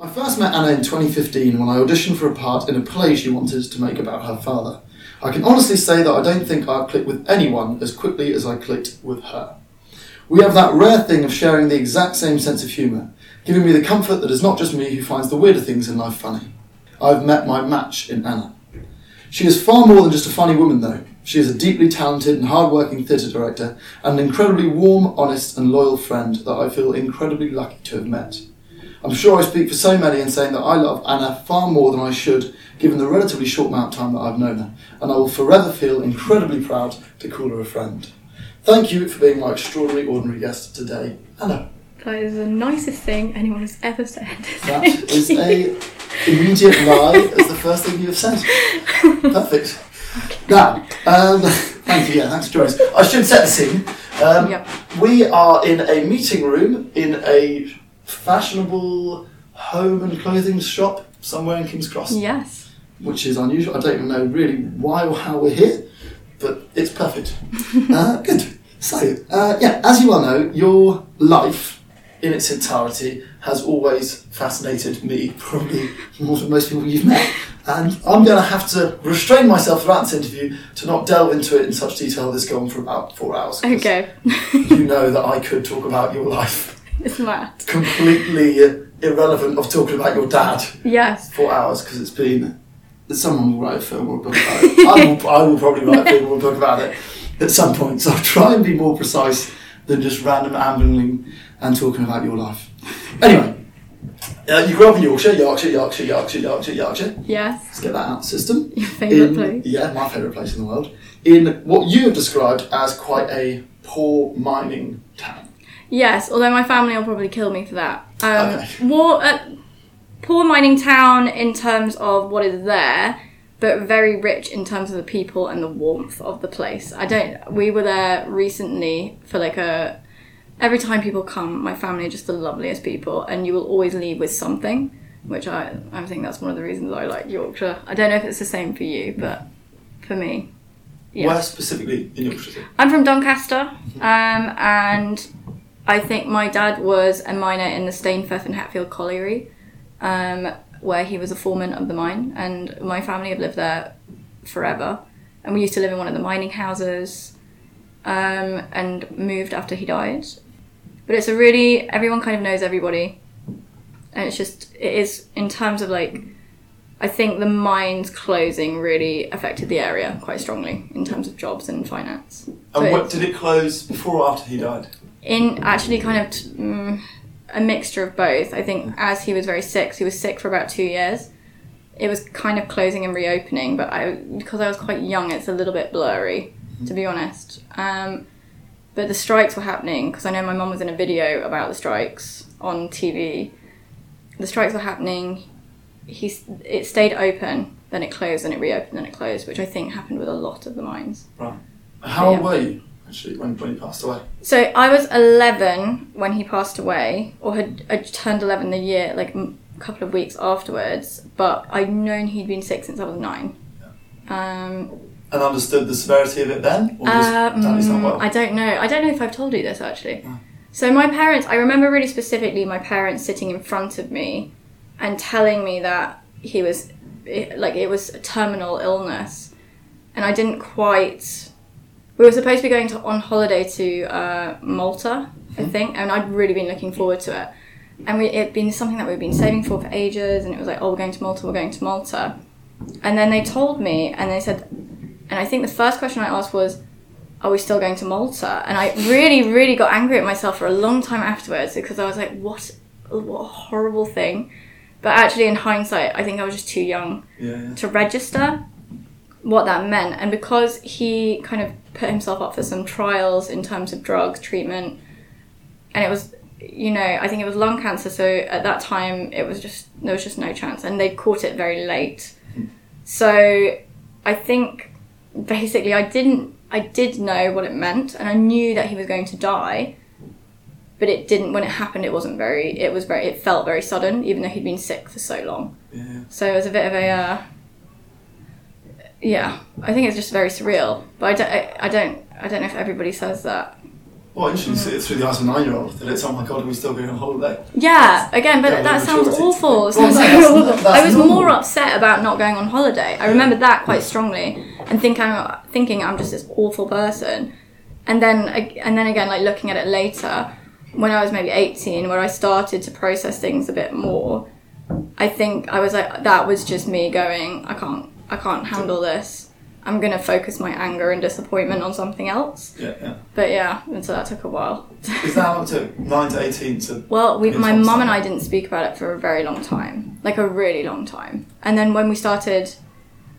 I first met Anna in 2015 when I auditioned for a part in a play she wanted to make about her father. I can honestly say that I don't think I've clicked with anyone as quickly as I clicked with her. We have that rare thing of sharing the exact same sense of humour, giving me the comfort that it's not just me who finds the weirder things in life funny. I've met my match in Anna. She is far more than just a funny woman, though. She is a deeply talented and hard-working theatre director and an incredibly warm, honest, and loyal friend that I feel incredibly lucky to have met. I'm sure I speak for so many in saying that I love Anna far more than I should, given the relatively short amount of time that I've known her, and I will forever feel incredibly proud to call her a friend. Thank you for being my extraordinary, ordinary guest today, Anna. That is the nicest thing anyone has ever said. That Thank is you. a immediate lie as the first thing you have said. Perfect. Now, um, thank you. Yeah, thanks us. I should set the scene. Um, Yep. We are in a meeting room in a fashionable home and clothing shop somewhere in King's Cross, Yes. which is unusual. I don't even know really why or how we're here, but it's perfect. uh, good. So, uh, yeah, as you well know, your life in its entirety has always fascinated me, probably more than most people you've met. And I'm going to have to restrain myself throughout this interview to not delve into it in such detail that's gone for about four hours. Okay. You know that I could talk about your life it's mad. completely irrelevant of talking about your dad Yes. for hours because it's been. Someone will write a film or a book about it. I will, I will probably write a film or a book about it at some point. So I'll try and be more precise than just random ambling and talking about your life. Anyway, uh, you grew up in Yorkshire, Yorkshire, Yorkshire, Yorkshire, Yorkshire, Yorkshire. Yes. Let's get that out of the system. Your favourite In- place. Yeah, my favourite place in the world. In what you have described as quite a poor mining. Yes, although my family will probably kill me for that. Um, Okay. War, uh, poor mining town in terms of what is there, but very rich in terms of the people and the warmth of the place. I don't. We were there recently for like a. Every time people come, my family are just the loveliest people, and you will always leave with something, which I I think that's one of the reasons I like Yorkshire. I don't know if it's the same for you, but for me, yeah. Where specifically in Yorkshire? I'm from Doncaster, um, and I think my dad was a miner in the Stainforth and Hatfield colliery, um, where he was a foreman of the mine, and my family have lived there forever. And we used to live in one of the mining houses, um, and moved after he died. But it's a really everyone kind of knows everybody, and it's just it is in terms of like. I think the mines closing really affected the area quite strongly in terms of jobs and finance. And So what, did it close before or after he died? In actually kind of t- mm, a mixture of both. I think as he was very sick, he was sick for about two years. It was kind of closing and reopening, but I because I was quite young, it's a little bit blurry, to be honest. Um, but the strikes were happening because I know my mum was in a video about the strikes on TV. The strikes were happening. He it stayed open, then it closed, then it reopened, then it closed, which I think happened with a lot of the mines. Right. How old Yeah. were you actually when, when he passed away? So I was 11 when he passed away, or had, had turned 11 the year, like m- a couple of weeks afterwards. But I'd known he'd been sick since I was nine. Um, And understood the severity of it then, or just Danny's not mm, well? I don't know. I don't know if I've told you this actually. So my parents, I remember really specifically my parents sitting in front of me and telling me that he was like it was a terminal illness, and I didn't quite. We were supposed to be going to on holiday to uh, Malta, I think, and I'd really been looking forward to it. And we, it'd been something that we'd been saving for for ages, and it was like, oh, we're going to Malta, we're going to Malta. And then they told me, and they said, and I think the first question I asked was, are we still going to Malta? And I really, really got angry at myself for a long time afterwards because I was like, what, what a horrible thing. But actually, in hindsight, I think I was just too young yeah, yeah. to register what that meant. And because he kind of put himself up for some trials in terms of drugs, treatment, and it was, you know, I think it was lung cancer. So at that time, it was just, there was just no chance. And they caught it very late. So I think basically I didn't, I did know what it meant and I knew that he was going to die. But it didn't, when it happened, it wasn't very, it was very, it felt very sudden, even though he'd been sick for so long. yeah. So it was a bit of a, uh, yeah, I think it's just very surreal. But I don't, I, I don't, I don't know if everybody says that. Well, interesting mm. to see it through the eyes of a nine-year-old. That it's oh my god, are we still going on holiday? Yeah, again, but Yeah, that the sounds awful. It sounds that's awful. that's I was normal. more upset about not going on holiday. I remember that quite strongly, and think I'm thinking I'm just this awful person. And then, and then again, like looking at it later, when I was maybe 18, where I started to process things a bit more, I think I was like, that was just me going, I can't, I can't handle this. I'm gonna focus my anger and disappointment on something else. Yeah, yeah. But yeah, and so that took a while. Is that it took? Nine to eighteen to. Well, we, my mum and. I didn't speak about it for a very long time, like a really long time. And then when we started,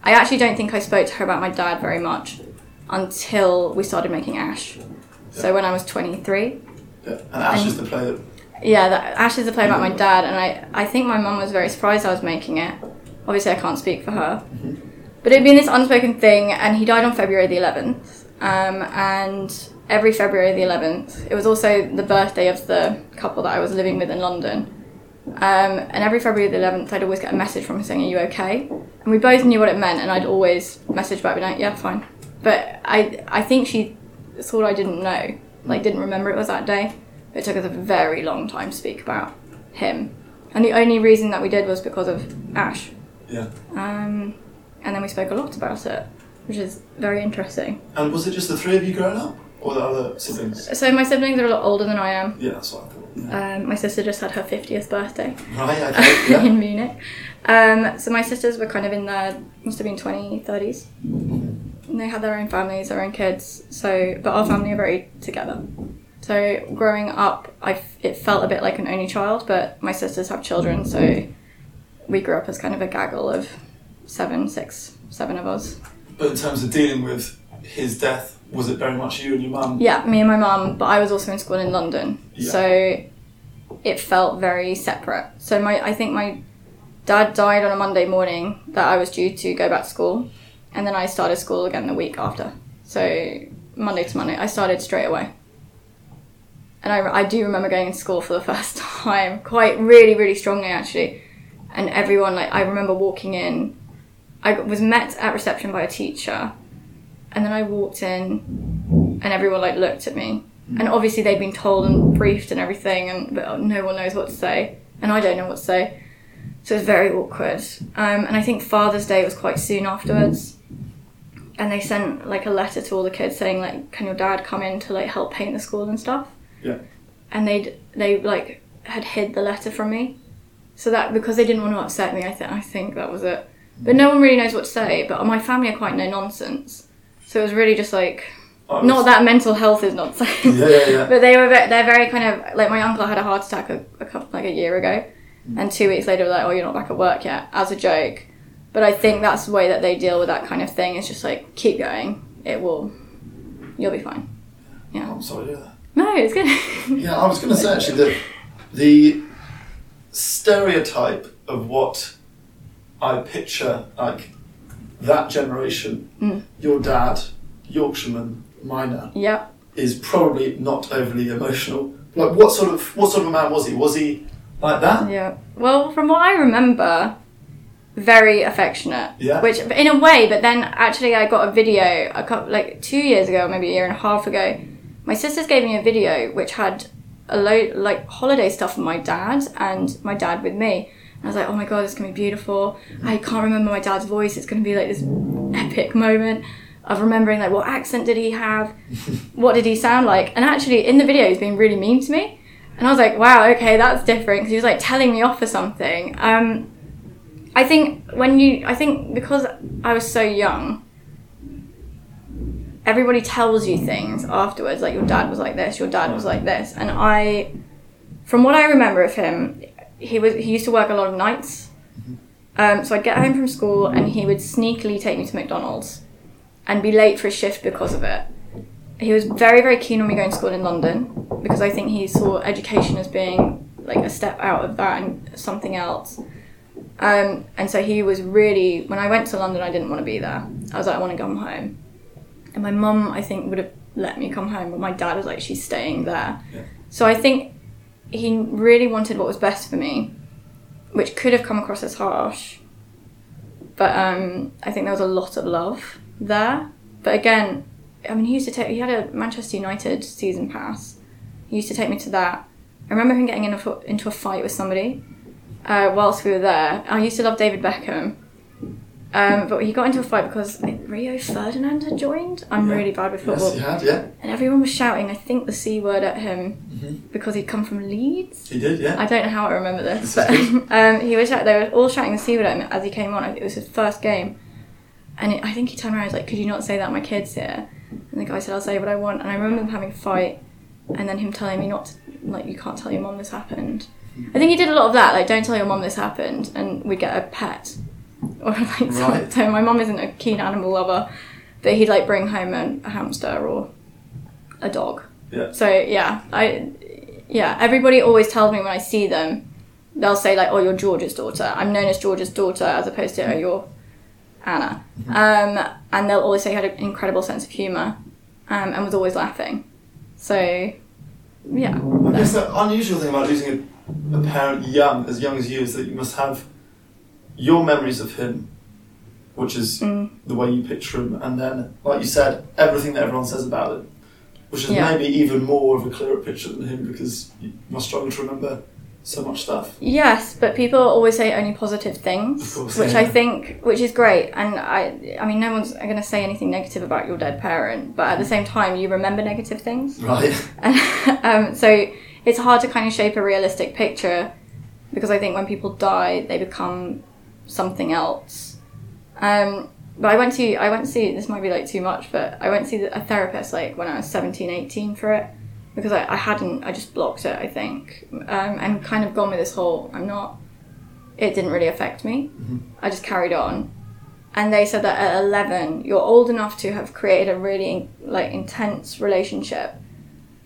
I actually don't think I spoke to her about my dad very much until we started making Ash. So when I was 23. Yeah. And Ash is the play that. Yeah, that, Ash is a play about my dad, and I, I think my mum was very surprised I was making it. Obviously, I can't speak for her. But it'd been this unspoken thing, and he died on February the 11th. Um, and every February the 11th, it was also the birthday of the couple that I was living with in London. Um, and every February the 11th, I'd always get a message from him saying, Are you okay? And we both knew what it meant, and I'd always message back, being like, Yeah, fine. But I, I think she thought I didn't know, like, didn't remember it was that day. It took us a very long time to speak about him. And the only reason that we did was because of Ash. Yeah. Um, and then we spoke a lot about it, which is very interesting. And was it just the three of you growing up, or the other siblings? So my siblings are a lot older than I am. Yeah, that's what I thought. Yeah. Um, my sister just had her 50th birthday Right. Okay. Yeah. in Munich. Um, so my sisters were kind of in their, must have been 20, 30s. And they had their own families, their own kids. So, but our family are very together. So growing up, I f- it felt a bit like an only child, but my sisters have children, so we grew up as kind of a gaggle of seven, six, seven of us. But in terms of dealing with his death, was it very much you and your mum? Yeah, me and my mum, but I was also in school in London, Yeah. so it felt very separate. So my, I think my dad died on a Monday morning that I was due to go back to school, and then I started school again the week after. So Monday to Monday, I started straight away. And I, I do remember going to school for the first time, quite really, really strongly actually. And everyone, like, I remember walking in. I was met at reception by a teacher, and then I walked in, and everyone like looked at me. And obviously they'd been told and briefed and everything, and but no one knows what to say, and I don't know what to say. So it was very awkward. Um, and I think Father's Day was quite soon afterwards. And they sent like a letter to all the kids saying like, "Can your dad come in to like help paint the school and stuff?" Yeah. And they'd they like had hid the letter from me, so that because they didn't want to upset me, I think I think that was it. But no one really knows what to say. But my family are quite no nonsense, so it was really just like not that mental health is not safe. Yeah, yeah, yeah. But they were they're very kind of like my uncle had a heart attack a, a couple like a year ago, mm. and two weeks later like oh you're not back at work yet as a joke. But I think that's the way that they deal with that kind of thing. It's just like keep going. It will. You'll be fine. Yeah. I'm sorry to hear that. No, it's good. Yeah, I was going to say actually that the stereotype of what I picture like that generation, Mm. your dad, Yorkshireman, miner, yep. is probably not overly emotional. Like, what sort of what sort of a man was he? Was he like that? Yeah. Well, from what I remember, very affectionate. Yeah. Which, in a way, but then actually, I got a video a couple, like two years ago, maybe a year and a half ago. My sisters gave me a video which had a load like holiday stuff from my dad and my dad with me. And I was like, oh my god, this is gonna be beautiful. I can't remember my dad's voice. It's gonna be like this epic moment of remembering like what accent did he have, what did he sound like, and actually in the video he's being really mean to me. And I was like, wow, okay, that's different because he was like telling me off for something. Um, I think when you, I think because I was so young, everybody tells you things afterwards. Like your dad was like this, your dad was like this, and I, from what I remember of him, he was he used to work a lot of nights. Um, so I'd get home from school and he would sneakily take me to McDonald's, and be late for his shift because of it. He was very very keen on me going to school in London because I think he saw education as being like a step out of that and something else. Um, and so he was really when I went to London, I didn't want to be there. I was like, I want to come home. And my mum, I think, would have let me come home, but my dad was like, she's staying there. Yeah. So I think he really wanted what was best for me, which could have come across as harsh. But um, I think there was a lot of love there. But again, I mean, he used to take. He had a Manchester United season pass. He used to take me to that. I remember him getting in a, into a fight with somebody uh, whilst we were there. I used to love David Beckham. Um, but he got into a fight because Rio Ferdinand had joined. I'm Yeah. really bad with Yes, football. he had, yeah. And everyone was shouting, I think, the C word at him Mhm. because he'd come from Leeds. He did, yeah. I don't know how I remember this, but um, he was they were all shouting the C word at him as he came on. It was his first game, and it, I think he turned around and was like, "Could you not say that? My kid's here." And the guy said, "I'll say what I want." And I remember them having a fight, and then him telling me not to, like, you can't tell your mom this happened. I think he did a lot of that, like, don't tell your mom this happened, and we'd get a pet, or like, so, Right. so my mom isn't a keen animal lover, but he'd like bring home a, a hamster or a dog. Yeah. So yeah, I yeah, everybody always tells me when I see them, they'll say like, "Oh, you're George's daughter." I'm known as George's daughter as opposed to, "Oh, you're Anna," um, and they'll always say he had an incredible sense of humour, um, and was always laughing. So yeah, I guess the unusual thing about losing a, a parent young, as young as you, is that you must have your memories of him, which is Mm. the way you picture him, and then, like you said, everything that everyone says about it, which is Yeah. maybe even more of a clearer picture than him because you must struggle to remember so much stuff. Yes, but people always say only positive things, Of course, which yeah. I think, which is great. And I, I mean, no one's going to say anything negative about your dead parent, but at the same time, you remember negative things. Right. um, so it's hard to kind of shape a realistic picture because I think when people die, they become something else. Um, but I went to I went to see this might be like too much, but I went to see a therapist like when I was 17, 18 for it because I, I hadn't I just blocked it I think um, and kind of gone with this whole I'm not. It didn't really affect me. I just carried on. And they said that at 11, you're old enough to have created a really like intense relationship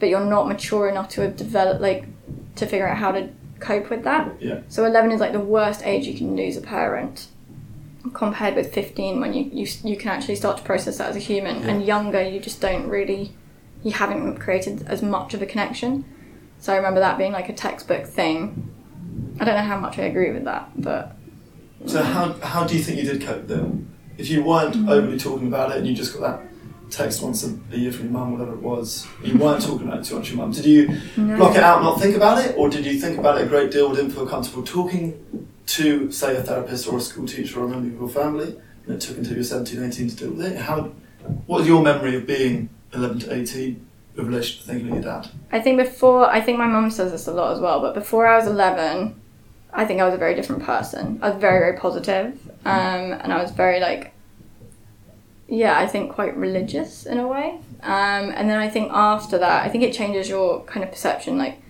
but you're not mature enough to have developed like to figure out how to cope with that. Yeah. So 11 is like the worst age you can lose a parent compared with 15 when you, you you can actually start to process that as a human Yeah. and younger you just don't really you haven't created as much of a connection. So I remember that being like a textbook thing. I don't know how much I agree with that, but So how how do you think you did cope then? If you weren't Mm-hmm. overly talking about it and you just got that text once a, a year from your mum, whatever it was, you weren't talking about it too much your mum. Did you no. block it out, and not think about it, or did you think about it a great deal, didn't feel comfortable talking to, say, a therapist or a school teacher or a member of your family, and it took until you were 17, 18 to deal with it? How? what was your memory of being 11 to 18 in relation to thinking of your dad? I think before, I think my mum says this a lot as well, but before I was 11, I think I was a very different person. I was very, very positive, um, and I was very, like, yeah, I think quite religious in a way. Um, and then I think after that, I think it changes your kind of perception. Like,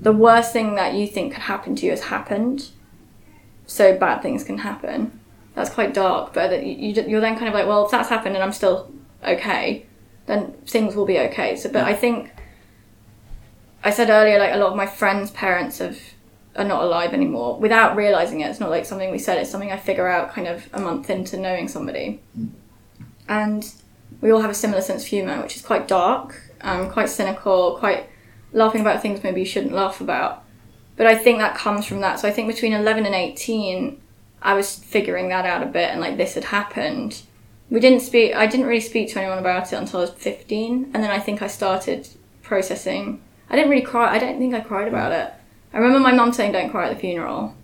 the worst thing that you think could happen to you has happened, so bad things can happen. That's quite dark, but you, you, you're then kind of like, well, if that's happened and I'm still okay, then things will be okay. So, but I think I said earlier, like a lot of my friends' parents have are not alive anymore without realizing it. It's not like something we said. It's something I figure out kind of a month into knowing somebody, and we all have a similar sense of humor, which is quite dark, um, quite cynical, quite laughing about things maybe you shouldn't laugh about. But I think that comes from that. So I think between eleven and eighteen, I was figuring that out a bit, and like this had happened. We didn't speak. I didn't really speak to anyone about it until I was fifteen, and then I think I started processing. I didn't really cry. I don't think I cried about it. I remember my mum saying, "Don't cry at the funeral."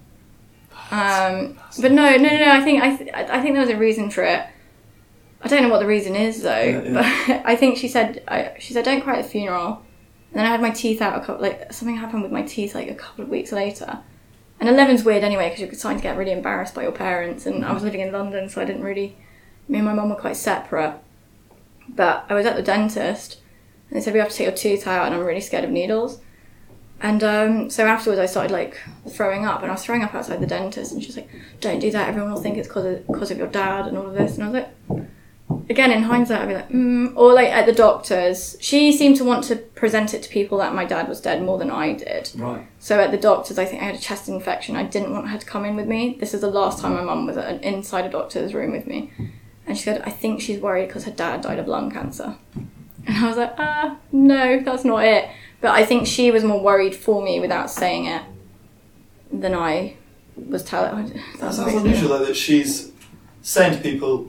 Um, but no, no, no, no. I think I, th- I think there was a reason for it. I don't know what the reason is though, Yeah, yeah. but I think she said I, she said don't cry at the funeral. And then I had my teeth out a couple like something happened with my teeth like a couple of weeks later. And 11's weird anyway because you're starting to get really embarrassed by your parents. And I was living in London, so I didn't really. Me and my mum were quite separate. But I was at the dentist, and they said we have to take your tooth out, and I'm really scared of needles. And um, so afterwards, I started like throwing up, and I was throwing up outside the dentist, and she's like, "Don't do that. Everyone will think it's because of because of your dad and all of this." And I was like, again, in hindsight, I'd be like, mm. or like at the doctor's, she seemed to want to present it to people that my dad was dead more than I did. Right. So at the doctor's, I think I had a chest infection. I didn't want her to come in with me. This is the last time my mum was at, inside a doctor's room with me, and she said, "I think she's worried because her dad died of lung cancer." And I was like, "Ah, no, that's not it." But I think she was more worried for me without saying it than I was telling. That sounds unusual though that she's saying to people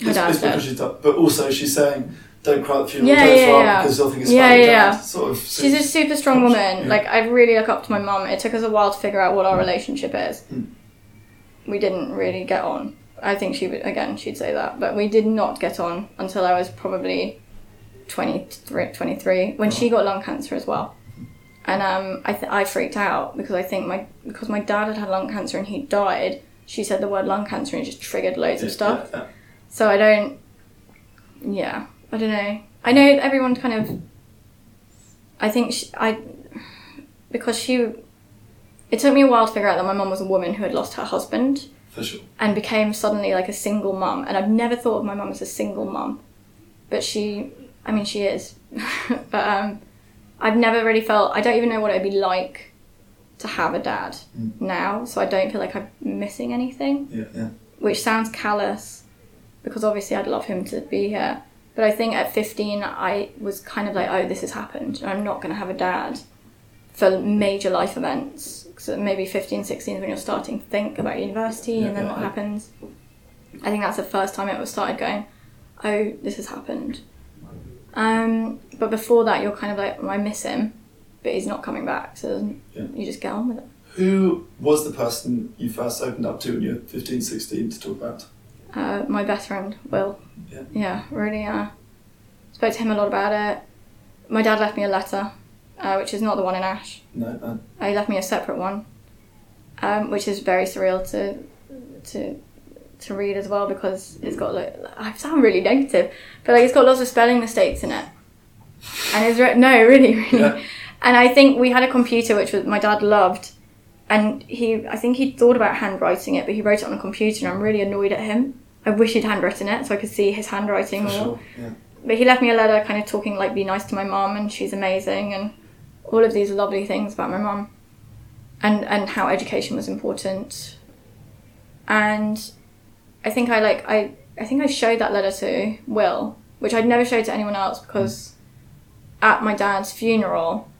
Her it's, it's because she's but also she's saying don't cry at the funeral, Yeah, don't yeah, yeah. because they'll think it's Yeah, yeah, yeah. Sort of. She's a super strong woman. Yeah. Like I really look up to my mum. It took us a while to figure out what our relationship is. Mm. We didn't really get on. I think she would again. She'd say that, but we did not get on until I was probably 23, 23 when she got lung cancer as well. And um, I th- I freaked out because I think my because my dad had had lung cancer and he died. She said the word lung cancer and it just triggered loads of stuff. So I don't. Yeah, I don't know. I know everyone kind of. I think she, I, because she, it took me a while to figure out that my mum was a woman who had lost her husband For sure. and became suddenly like a single mum. And I've never thought of my mum as a single mum, but she, I mean, she is. but um, I've never really felt. I don't even know what it'd be like to have a dad Mm. now. So I don't feel like I'm missing anything Yeah, yeah. which sounds callous because obviously I'd love him to be here. But I think at 15, I was kind of like, oh, this has happened. I'm not going to have a dad for major life events. So maybe 15, 16 is when you're starting to think about university and then Yeah, what yeah. happens. I think that's the first time it was started going, oh, this has happened. Um, but before that, you're kind of like, oh, I miss him, but he's not coming back. So Yeah. you just get on with it. Who was the person you first opened up to when you were 15, 16 to talk about? Uh, my best friend, Will. Yeah. Yeah, really, uh, spoke to him a lot about it. My dad left me a letter, uh, which is not the one in Ash. No, no. Uh, he left me a separate one, um, which is very surreal to to to read as well because it's got like I sound really negative, but like it's got lots of spelling mistakes in it, and it's re- no really really. Yeah. And I think we had a computer which was my dad loved, and he I think he thought about handwriting it, but he wrote it on a computer, and I'm really annoyed at him. I wish he'd handwritten it so I could see his handwriting more. sure. Yeah. But he left me a letter kind of talking like be nice to my mum and she's amazing and all of these lovely things about my mum and and how education was important. And I think I like I I think I showed that letter to Will, which I'd never showed to anyone else because mm. at my dad's funeral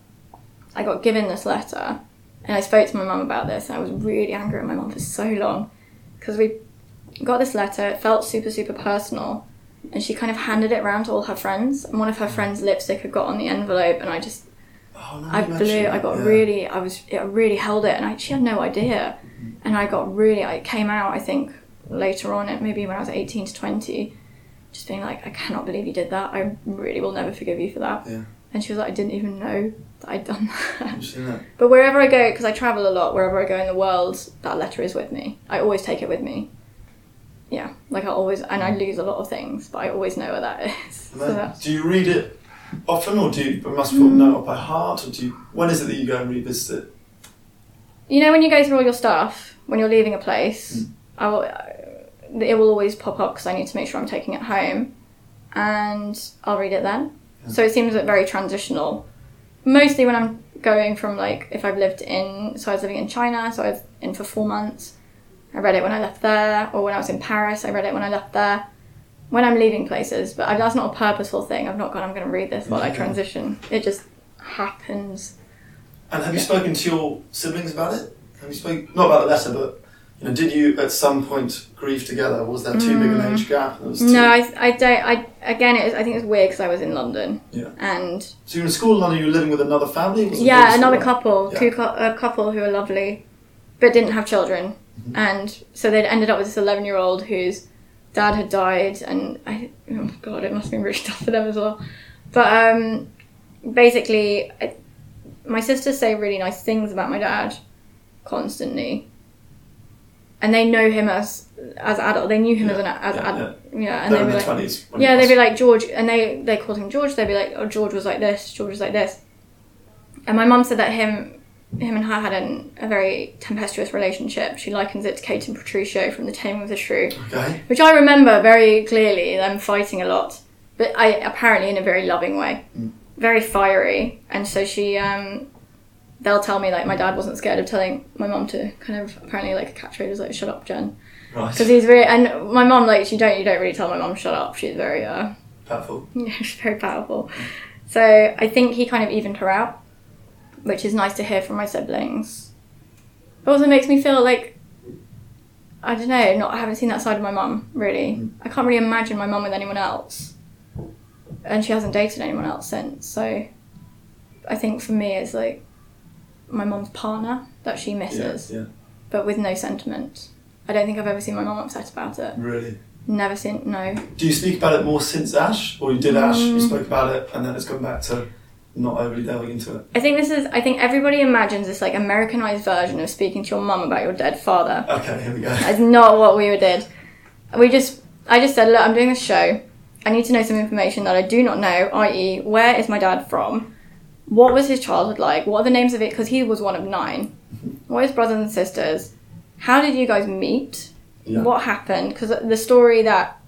I got given this letter and I spoke to my mum about this. And I was really angry at my mum for so long because we got this letter, it felt super super personal. And she kind of handed it around to all her friends. And one of her friends lipstick had got on the envelope and i just Oh, no, i blew i got yeah. really i was i really held it and I, she had no idea. And i got really i came out i think later on it maybe when i was 18 to 20 just being like i cannot believe you did that. I really will never forgive you for that. Yeah. and she was like i didn't even know that i'd done that that. but wherever I go, because I travel a lot, wherever I go in the world, that letter is with me. I always take it with me. Yeah, like I always, and I lose a lot of things, but I always know where that is. So do you read it often, or do you must have know it by heart, or do you? When is it that you go and revisit it? you know, when you go through all your stuff, when you're leaving a place, Mm. I will, it will always pop up because I need to make sure I'm taking it home, and I'll read it then. Yeah. So it seems like very transitional. Mostly when I'm going from like if I've lived in, so I was living in China, so I was in for four months. I read it when I left there, or when I was in Paris, I read it when I left there. When I'm leaving places, but I, that's not a purposeful thing. I've not gone. I'm going to read this while I transition. It just happens. And have you spoken to your siblings about it? Have you spoken not about the letter, but you know, did you at some point grieve together? Was there too big an Mm. age gap? Was too- No, I, I don't. I again, it was, I think it's weird because I was in London, Yeah. and So you were in school in London. You were living with another family. Was yeah, another couple, Yeah. two a couple who are lovely, but didn't have children, Mm-hmm. and so they'd ended up with this eleven-year-old whose dad had died, and I, oh god, it must have been really tough for them as well. But um, basically, I, my sisters say really nice things about my dad constantly, and they know him as as adult. They knew him as an as yeah, ad, yeah, and They they were in were their like, twenties. yeah, they'd be like George, and they they called him George. They'd be like, oh, George was like this, George was like this. And my mum said that him, him and her had an, a very tempestuous relationship. She likens it to Kate and Petruchio from The Taming of the Shrew, Okay. which I remember very clearly them fighting a lot, but I apparently in a very loving way, Mm. very fiery. And so she, um, they'll tell me like my dad wasn't scared of telling my mum to kind of apparently like a catchphrase was like "shut up, Jen," Right. because he's very and my mum like she don't you don't really tell my mum shut up. She's very uh Powerful. yeah, she's very powerful. So I think he kind of evened her out, which is nice to hear from my siblings. It also makes me feel like I don't know, not I haven't seen that side of my mum really. Mm. I can't really imagine my mum with anyone else. and she hasn't dated anyone else since. So I think for me, it's like my mum's partner that she misses, yeah. but with no sentiment. I don't think I've ever seen my mum upset about it. Really. Never seen, no. Do you speak about it more since Ash, or you did Ash? You Mm. spoke about it, and then it's gone back to not overly delving into it. I think this is, I think everybody imagines this like Americanized version of speaking to your mum about your dead father. Okay, here we go. That's not what we did. We just, I just said, look, I'm doing this show. I need to know some information that I do not know, i.e., where is my dad from? What was his childhood like? What are the names of it? Because he was one of nine. What are his brothers and sisters? How did you guys meet? Yeah. What happened? Because the story that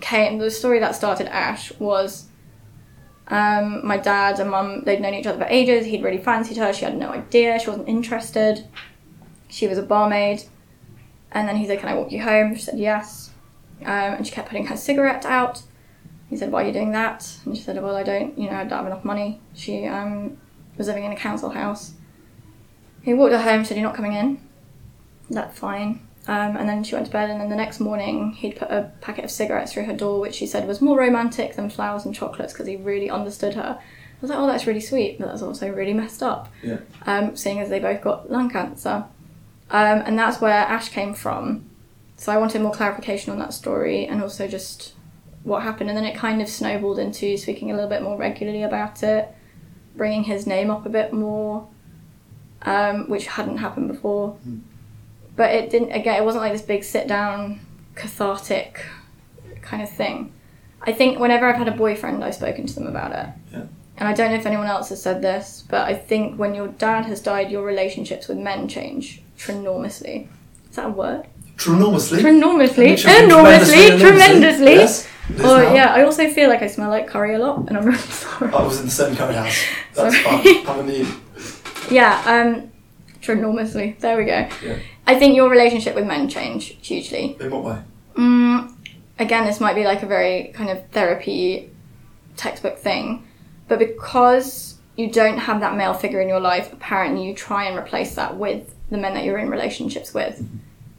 came, the story that started Ash was um, my dad and mum, they'd known each other for ages. He'd really fancied her. She had no idea. She wasn't interested. She was a barmaid. And then he said, Can I walk you home? She said, Yes. Um, and she kept putting her cigarette out. He said, Why are you doing that? And she said, Well, I don't, you know, I don't have enough money. She um, was living in a council house. He walked her home, said, You're not coming in. That's fine. Um, and then she went to bed, and then the next morning he'd put a packet of cigarettes through her door, which she said was more romantic than flowers and chocolates because he really understood her. I was like, oh, that's really sweet, but that's also really messed up. Yeah. Um, seeing as they both got lung cancer. Um, and that's where Ash came from. So I wanted more clarification on that story and also just what happened. And then it kind of snowballed into speaking a little bit more regularly about it, bringing his name up a bit more, um, which hadn't happened before. Mm. But it didn't, again, it wasn't like this big sit down, cathartic kind of thing. I think whenever I've had a boyfriend, I've spoken to them about it. Yeah. And I don't know if anyone else has said this, but I think when your dad has died, your relationships with men change enormously. Is that a word? Tremendously. Tremendously. Enormously, tremendously, tremendously. Yes. is Oh now. yeah, I also feel like I smell like curry a lot, and I'm really sorry. I was in the same curry house. That's fine. I'm. Yeah, um, enormously. There we go. Yeah. I think your relationship with men change hugely. In what way? Mm, again, this might be like a very kind of therapy textbook thing, but because you don't have that male figure in your life, apparently you try and replace that with the men that you're in relationships with,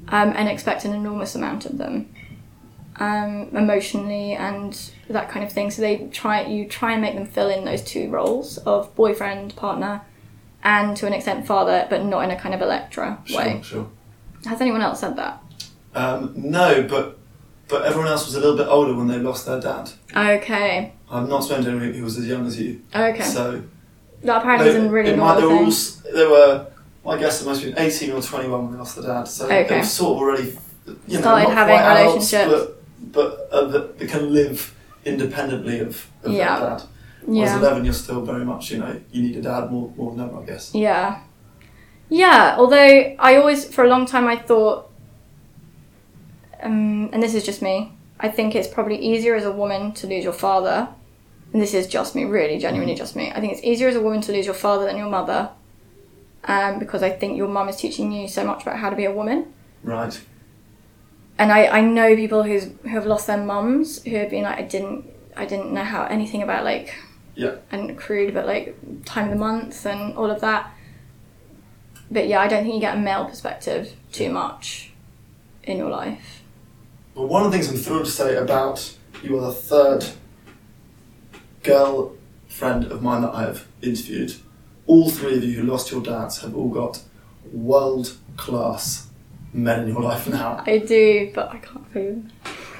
um, and expect an enormous amount of them, um, emotionally and that kind of thing. So they try you try and make them fill in those two roles of boyfriend, partner, and to an extent father, but not in a kind of Electra way. Sure, sure. Has anyone else said that? Um, no, but but everyone else was a little bit older when they lost their dad. Okay. I've not spoken to anyone who was as young as you. Okay. So That apparently they, isn't really it might, they were all, they were. I guess it must have been 18 or 21 when they lost their dad. So Okay. they were sort of already you know, Started not having adults, relationships. but but uh, that can live independently of, of Yeah. their dad. Whereas Yeah. 11, you're still very much, you know, you need a dad more more than ever, I guess. Yeah. Yeah, although I always, for a long time, I thought, um, and this is just me, I think it's probably easier as a woman to lose your father. And this is just me, really, genuinely just me. I think it's easier as a woman to lose your father than your mother. Um, because I think your mum is teaching you so much about how to be a woman. Right. and I, I know people who's who have lost their mums who have been like I didn't I didn't know how anything about like Yeah. and crude but like time of the month and all of that. But yeah, I don't think you get a male perspective too much in your life. Well, one of the things I'm thrilled to say about you are the third girl friend of mine that I have interviewed. All three of you who lost your dads have all got world class men in your life now. I do, but I can't prove.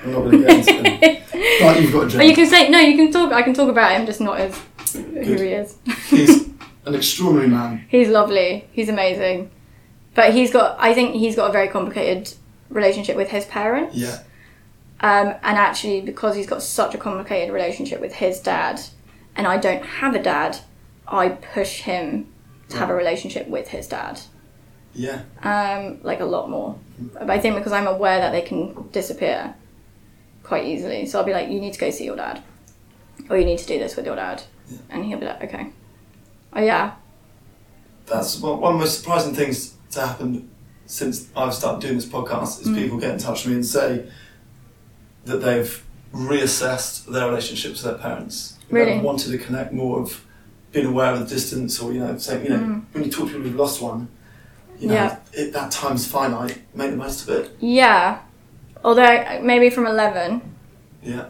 I'm not going to get into them. But you've got But you can say no. You can talk. I can talk about him, just not as who he is. He's an extraordinary man. He's lovely. He's amazing. But he's got. I think he's got a very complicated relationship with his parents. Yeah. Um, and actually, because he's got such a complicated relationship with his dad, and I don't have a dad, I push him to have a relationship with his dad, Yeah. um, like a lot more. But I think because I'm aware that they can disappear quite easily, so I'll be like, "You need to go see your dad, or you need to do this with your dad," and he'll be like, "Okay." Oh yeah, That's one one of the most surprising things to happen since I've started doing this podcast is Mm. people get in touch with me and say that they've reassessed their relationships with their parents. Really? They've wanted to connect more of being aware of the distance or, you know, saying, you know, Mm. when you talk to people who've lost one, you know, Yeah. it, that time's finite, make the most of it. yeah. Although maybe from eleven, Yeah.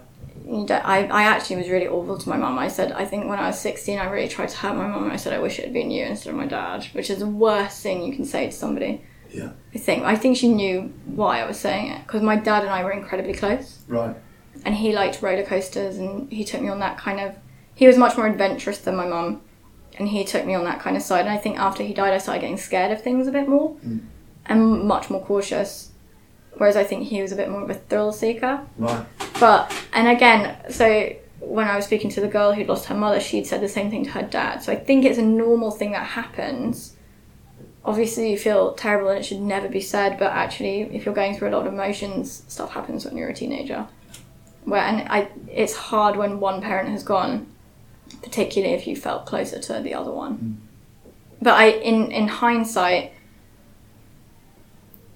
I, I actually was really awful to my mum. I said, I think when I was 16, I really tried to hurt my mum. I said, I wish it had been you instead of my dad, which is the worst thing you can say to somebody. Yeah. I think. I think she knew why I was saying it because my dad and I were incredibly close, Right. and he liked roller coasters, and he took me on that kind of. He was much more adventurous than my mum, and he took me on that kind of side. And I think after he died, I started getting scared of things a bit more, Mm. and much more cautious. Whereas I think he was a bit more of a thrill seeker. Right. But and again, so when I was speaking to the girl who'd lost her mother, she'd said the same thing to her dad. So I think it's a normal thing that happens. Obviously, you feel terrible and it should never be said, but actually, if you're going through a lot of emotions, stuff happens when you're a teenager. Where and I, it's hard when one parent has gone, particularly if you felt closer to the other one. But I, in in hindsight,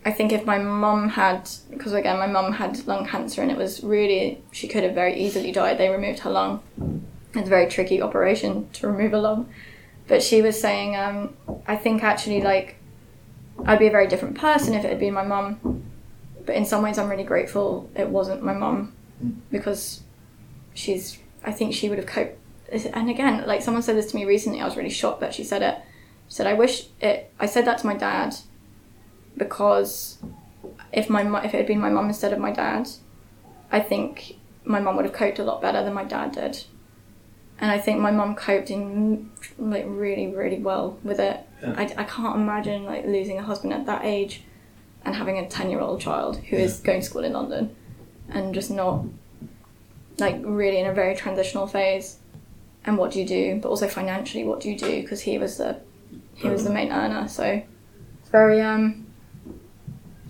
I think if my mum had, because again, my mum had lung cancer and it was really, she could have very easily died. They removed her lung. It's a very tricky operation to remove a lung. But she was saying, um, I think actually, like, I'd be a very different person if it had been my mum. But in some ways, I'm really grateful it wasn't my mum because she's, I think she would have coped. And again, like, someone said this to me recently, I was really shocked that she said it. She said, I wish it, I said that to my dad because if my if it had been my mum instead of my dad, I think my mum would have coped a lot better than my dad did. And I think my mum coped in like really really well with it. Yeah. I, I can't imagine like losing a husband at that age and having a 10 year old child who is going to school in London and just not like really in a very transitional phase. And what do you do? But also financially, what do you do? Because he was the he was the main earner, so it's very um.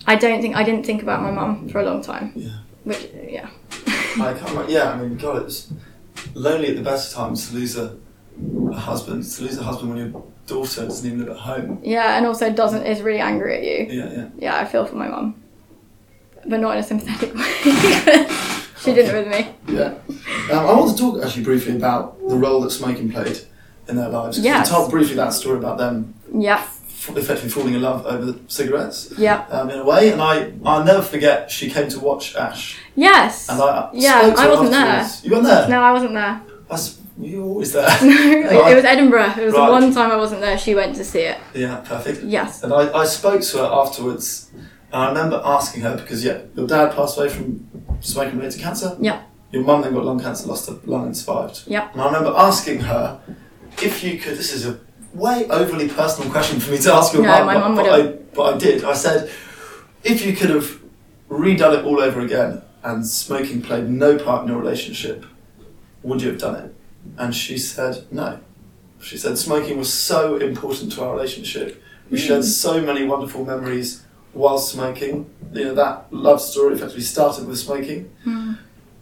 I don't think I didn't think about my mum for a long time. Yeah. Which yeah. I can't. remember- Yeah, I mean, God, it's lonely at the best of times to lose a, a husband. To lose a husband when your daughter doesn't even live at home. Yeah, and also doesn't is really angry at you. Yeah, yeah. Yeah, I feel for my mum, but not in a sympathetic way. she did it with me. Yeah. Um, I want to talk actually briefly about the role that smoking played in their lives. Yeah. Told briefly that story about them Yeah, f- effectively falling in love over cigarettes yeah, um, in a way, and I I'll never forget she came to watch Ash, yes. and I Yeah, spoke to I wasn't there. afterwards. You weren't there. No, I wasn't there. I you were always there. No, it was Edinburgh. It was Right. the one time I wasn't there. She went to see it. yeah, perfect. Yes. And I, I spoke to her afterwards, and I remember asking her because yeah, your dad passed away from smoking related cancer. Yeah. Your mum then got lung cancer, lost a lung, and survived. Yeah. And I remember asking her if you could. This is a way overly personal question for me to ask your No, mum, my but, mum but, I, but I did. I said, if you could have redone it all over again and smoking played no part in your relationship, would you have done it? And she said no. She said smoking was so important to our relationship. We Mm. shared so many wonderful memories while smoking. You know that love story effectively started with smoking. Mm.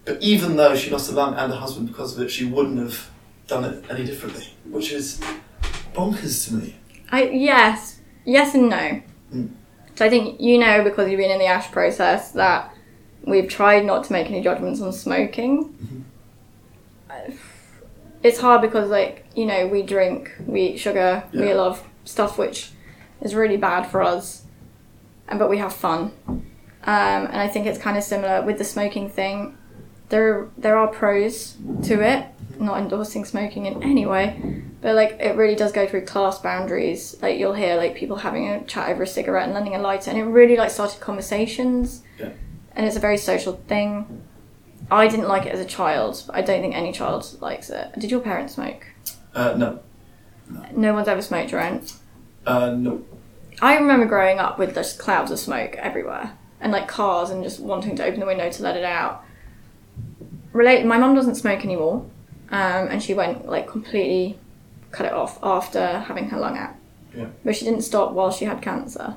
But even though she lost a lung and a husband because of it, she wouldn't have done it any differently, which is bonkers to me. I yes, yes and no. Mm. So I think you know because you've been in the ash process that we've tried not to make any judgments on smoking. Uh, It's hard because like you know we drink, we eat sugar, we love stuff which is really bad for us, and but we have fun. Um, and I think it's kind of similar with the smoking thing. There there are pros to it. Not endorsing smoking in any way, but like it really does go through class boundaries. Like you'll hear like people having a chat over a cigarette and lending a lighter, and it really like started conversations. Yeah. And it's a very social thing. I didn't like it as a child, but I don't think any child likes it. Did your parents smoke? Uh, no, No one's ever smoked around. uh, no. I remember growing up with just clouds of smoke everywhere and like cars and just wanting to open the window to let it out. Relate. My mum doesn't smoke anymore, um, and she went like completely cut it off after having her lung out. Yeah. But she didn't stop while she had cancer.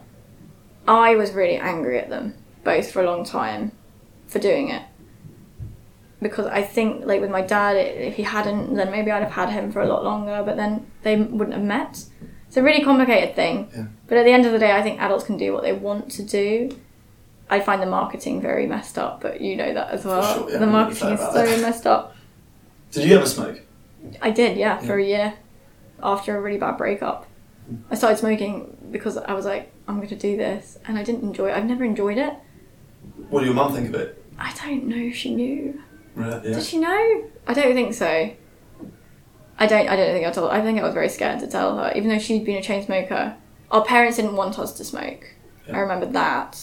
I was really angry at them both for a long time for doing it because I think like with my dad, if he hadn't, then maybe I'd have had him for a lot longer. But then they wouldn't have met. It's a really complicated thing. Yeah. But at the end of the day, I think adults can do what they want to do. I find the marketing very messed up, but you know that as well. sure, yeah, the marketing is so that. messed up. Did you ever smoke? I did, yeah, for a year after a really bad breakup. I started smoking because I was like, I'm going to do this, and I didn't enjoy it. I've never enjoyed it. What did your mum think of it? I don't know if she knew. Right, yeah. Did she know? I don't think so. I don't. I don't think I told. I think I was very scared to tell her, even though she'd been a chain smoker. Our parents didn't want us to smoke. Yeah. I remember that,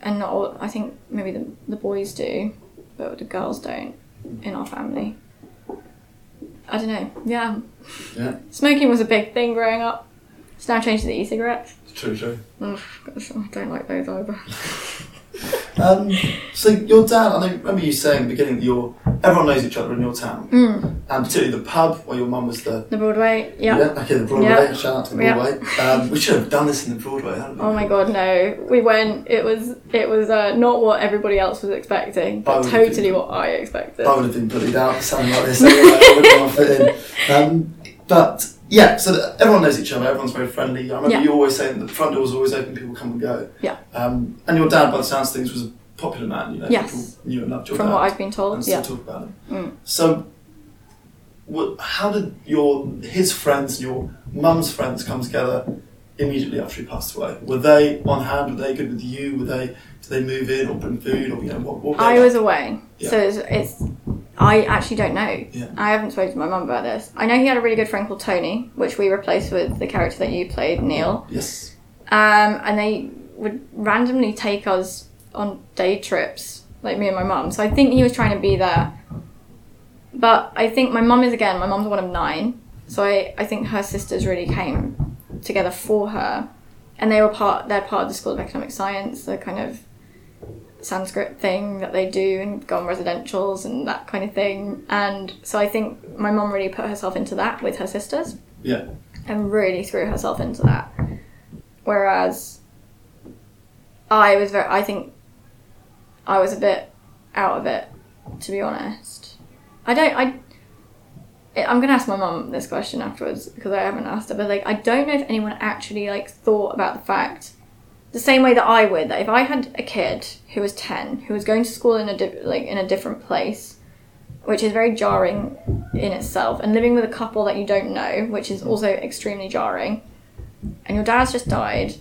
and not all. I think maybe the the boys do, but the girls don't in our family. I don't know. Yeah, Yeah. smoking was a big thing growing up. It's now changed to the e-cigarettes. True, true. Ugh, gosh, I don't like those either. Um, so your dad, I know- remember you saying at the beginning that your everyone knows each other in your town, Mm. and particularly the pub where your mum was the The Broadway. Yeah. okay the Broadway. Yeah. Shout out to the. Broadway. Um, we should have done this in the Broadway. Oh my god, no. We went. It was. It was uh, not what everybody else was expecting, but totally think- what I expected. I would have been bullied out for something like this. Anyway, I wouldn't want fit in. Um, but yeah, so that everyone knows each other. Everyone's very friendly. I remember Yeah. you always saying that the front door was always open. People come and go. Yeah. Um, and your dad, by the sounds of things, was a popular man. You know, Yes. people knew and loved your From dad. what I've been and told, still yeah. talk about him. Mm. So, what, how did your his friends and your mum's friends come together immediately after he passed away? Were they on hand? Were they good with you? Were they did they move in or bring food or you know what? what I was away, Yeah. so it's, it's. I actually don't know. Yeah. I haven't spoken to my mum about this. I know he had a really good friend called Tony, which we replaced with the character that you played, Neil. yes. Um, and they would randomly take us on day trips, like me and my mum. So I think he was trying to be there. But I think my mum is again, my mum's one of nine. So I, I think her sisters really came together for her. And they were part they're part of the School of Economic Science, the kind of Sanskrit thing that they do and go on residentials and that kind of thing. And so I think my mum really put herself into that with her sisters Yeah. and really threw herself into that. Whereas I was very, I think I was a bit out of it, to be honest. I don't, I, I'm gonna ask my mum this question afterwards because I haven't asked her, but like, I don't know if anyone actually like thought about the fact, the same way that I would, that if I had a kid who was 10, who was going to school in a, di- like, in a different place, which is very jarring in itself, and living with a couple that you don't know, which is also extremely jarring, and your dad's just died,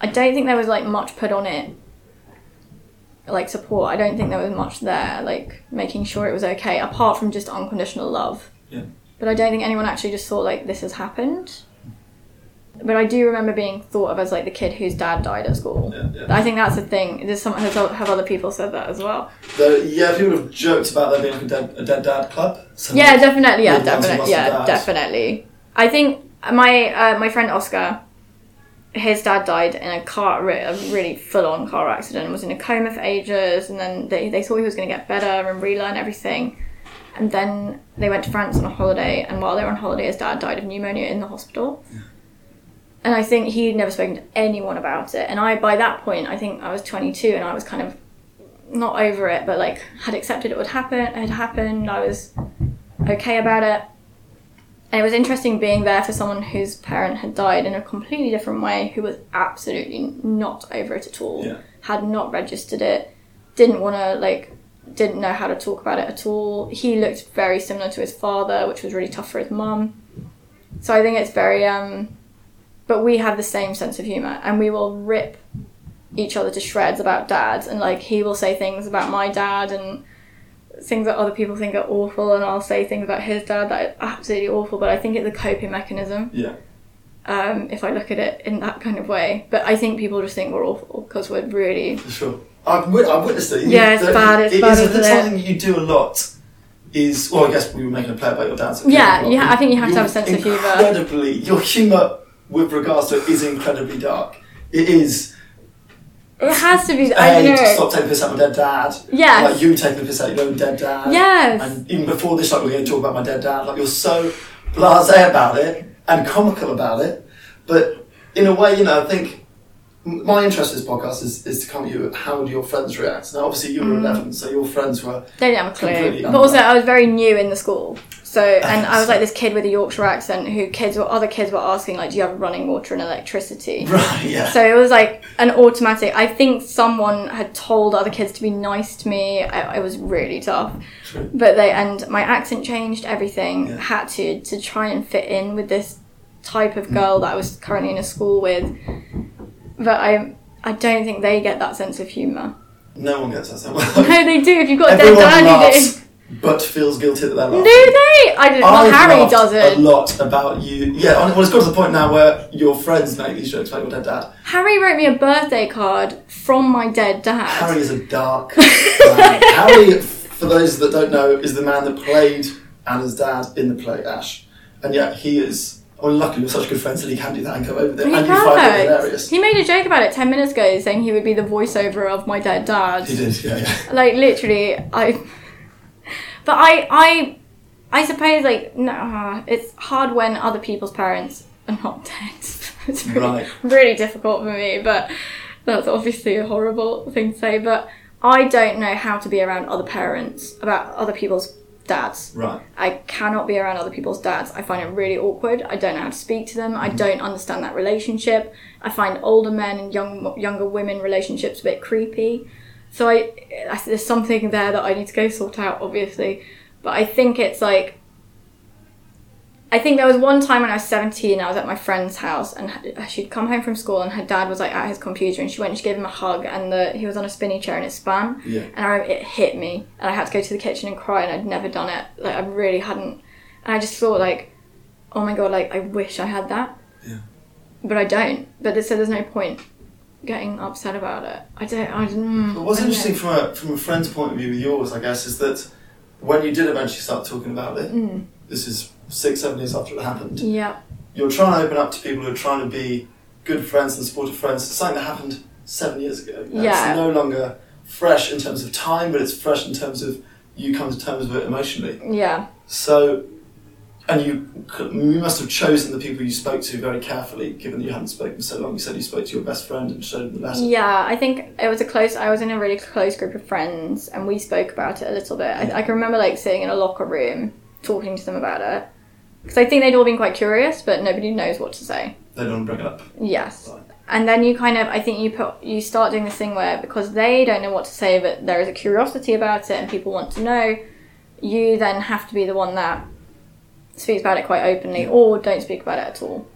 I don't think there was like much put on it, like support. I don't think there was much there, like making sure it was okay, apart from just unconditional love. Yeah. But I don't think anyone actually just thought like this has happened. But I do remember being thought of as like the kid whose dad died at school. Yeah. yeah. I think that's the thing. Does some has, have other people said that as well. Though, yeah, people have joked about there being like a dead, a dead dad club. So Yeah, definitely. Yeah, With ones who definitely. Yeah, definitely. I think my uh, my friend Oscar, his dad died in a car, a really full on car accident, and was in a coma for ages, and then they they thought he was going to get better and relearn everything, and then they went to France on a holiday, and while they were on holiday, his dad died of pneumonia in the hospital. And I think he'd never spoken to anyone about it. And I, by that point, I think I was 22 and I was kind of not over it, but like had accepted it would happen. It had happened. I was okay about it. And it was interesting being there for someone whose parent had died in a completely different way, who was absolutely not over it at all, Yeah. had not registered it, didn't want to, like, didn't know how to talk about it at all. He looked very similar to his father, which was really tough for his mum. So I think it's very, um, but we have the same sense of humour, and we will rip each other to shreds about dads, and like he will say things about my dad and things that other people think are awful, and I'll say things about his dad that are absolutely awful. But I think it's a coping mechanism. Yeah. Um, if I look at it in that kind of way, but I think people just think we're awful because we're really For sure. I've, I've witnessed it. Yeah, it's bad, it's it bad, is- it's it? something you do a lot. Is well, I guess we were making a play about your dad's. Yeah, you ha- I think you have to have a sense of humour. Incredibly, your humour with regards to it is incredibly dark. It is. it has to be. I don't know. stop taking piss out of my dead dad. Yeah. Like you taking the piss out of your own dead dad. Yes. And even before this, like we're going to talk about my dead dad. Like you're so blasé about it and comical about it, but in a way, you know, I think my interest in this podcast is, is to come at you. How do your friends react? Now, obviously, you were Mm. eleven, so your friends were They didn't have a clue. But also. I was very new in the school. So, and I was like this kid with a Yorkshire accent who kids or other kids were asking, like, do you have running water and electricity? right. Yeah. So it was like an automatic. I think someone had told other kids to be nice to me. I, it was really tough. True. But they, and my accent changed, everything Yeah. had to, to try and fit in with this type of girl that I was currently in a school with. But I, I don't think they get that sense of humour. No one gets that same. No, they do. If you've got a dead Everyone dad, laughs, but feels guilty that they're Do laughing. they? I don't. Well, I've Harry laughed a lot about you. Yeah, well, it's got to the point now where your friends make these jokes about your dead dad. Harry wrote me a birthday card from my dead dad. Harry is a dark man. Harry, for those that don't know, is the man that played Anna's dad in the play Ash, and yet he is. Well, luckily we're such good friends that he can do that and go over there, He's and find hilarious. He made a joke about it ten minutes ago, saying he would be the voiceover of my dead dad. He did, yeah, yeah. Like literally, I. But I, I, I suppose like no, it's hard when other people's parents are not dead. it's really, Right. really difficult for me. But that's obviously a horrible thing to say. But I don't know how to be around other parents about other people's dads. Right. I cannot be around other people's dads. I find it really awkward. I don't know how to speak to them. I mm-hmm. don't understand that relationship. I find older men and young younger women relationships a bit creepy. So I, I there's something there that I need to go sort out, obviously. But I think it's like. I think there was one time when I was 17, I was at my friend's house and she'd come home from school and her dad was like at his computer and she went and she gave him a hug and the, he was on a spinny chair and it spun Yeah. and I it hit me and I had to go to the kitchen and cry and I'd never done it. Like I really hadn't. And I just thought like oh my god like I wish I had that. Yeah. but I don't. But they said there's no point getting upset about it. I don't I don't But what's I don't interesting know. from a from a friend's point of view with yours, I guess, is that when you did eventually start talking about it, Mm, this is six, seven years after it happened. yeah You're trying to open up to people who are trying to be good friends and supportive friends. It's something that happened seven years ago. Yeah. It's no longer fresh in terms of time, but it's fresh in terms of you come to terms with it emotionally. yeah So, and you you must have chosen the people you spoke to very carefully, given that you hadn't spoken so long. You said you spoke to your best friend and showed him the letter. Yeah, I think it was a close. I was in a really close group of friends, and we spoke about it a little bit. I, I can remember like sitting in a locker room talking to them about it because I think they'd all been quite curious, but nobody knows what to say. They don't bring it up. Yes, Right. and then you kind of, I think you put, you start doing this thing where because they don't know what to say, but there is a curiosity about it, and people want to know. You then have to be the one that speaks about it quite openly, or don't speak about it at all.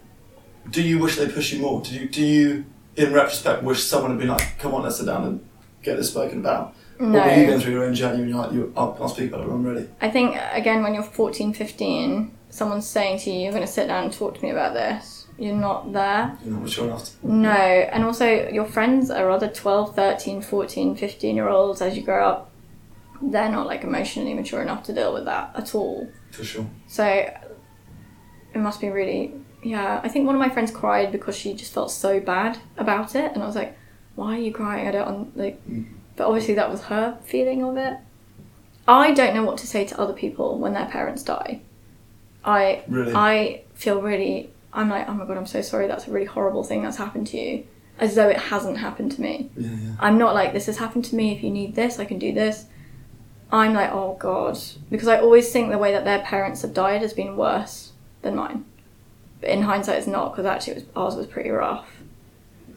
Do you wish they push you more? Do you, do you, in retrospect, wish someone had been like, "Come on, let's sit down and get this spoken about"? Or were you No. going through your own journey and you're like, you, I'll, I'll speak about it when I'm ready? I think again when you're 14, 15, someone's saying to you, "You're going to sit down and talk to me about this." You're not there. You're not mature enough. To, No, and also your friends are other 12, 13, 14, 15 year olds as you grow up. They're not like emotionally mature enough to deal with that at all. for sure. So it must be really yeah. I think one of my friends cried because she just felt so bad about it, and I was like, "Why are you crying?" I don't like. Mm. But obviously that was her feeling of it. I don't know what to say to other people when their parents die. I Really? I feel really. I'm like, oh my god, I'm so sorry. That's a really horrible thing that's happened to you, as though it hasn't happened to me. Yeah, yeah. I'm not like this has happened to me. If you need this, I can do this. I'm like, oh god, because I always think the way that their parents have died has been worse than mine. But in hindsight, it's not because actually it was, ours was pretty rough.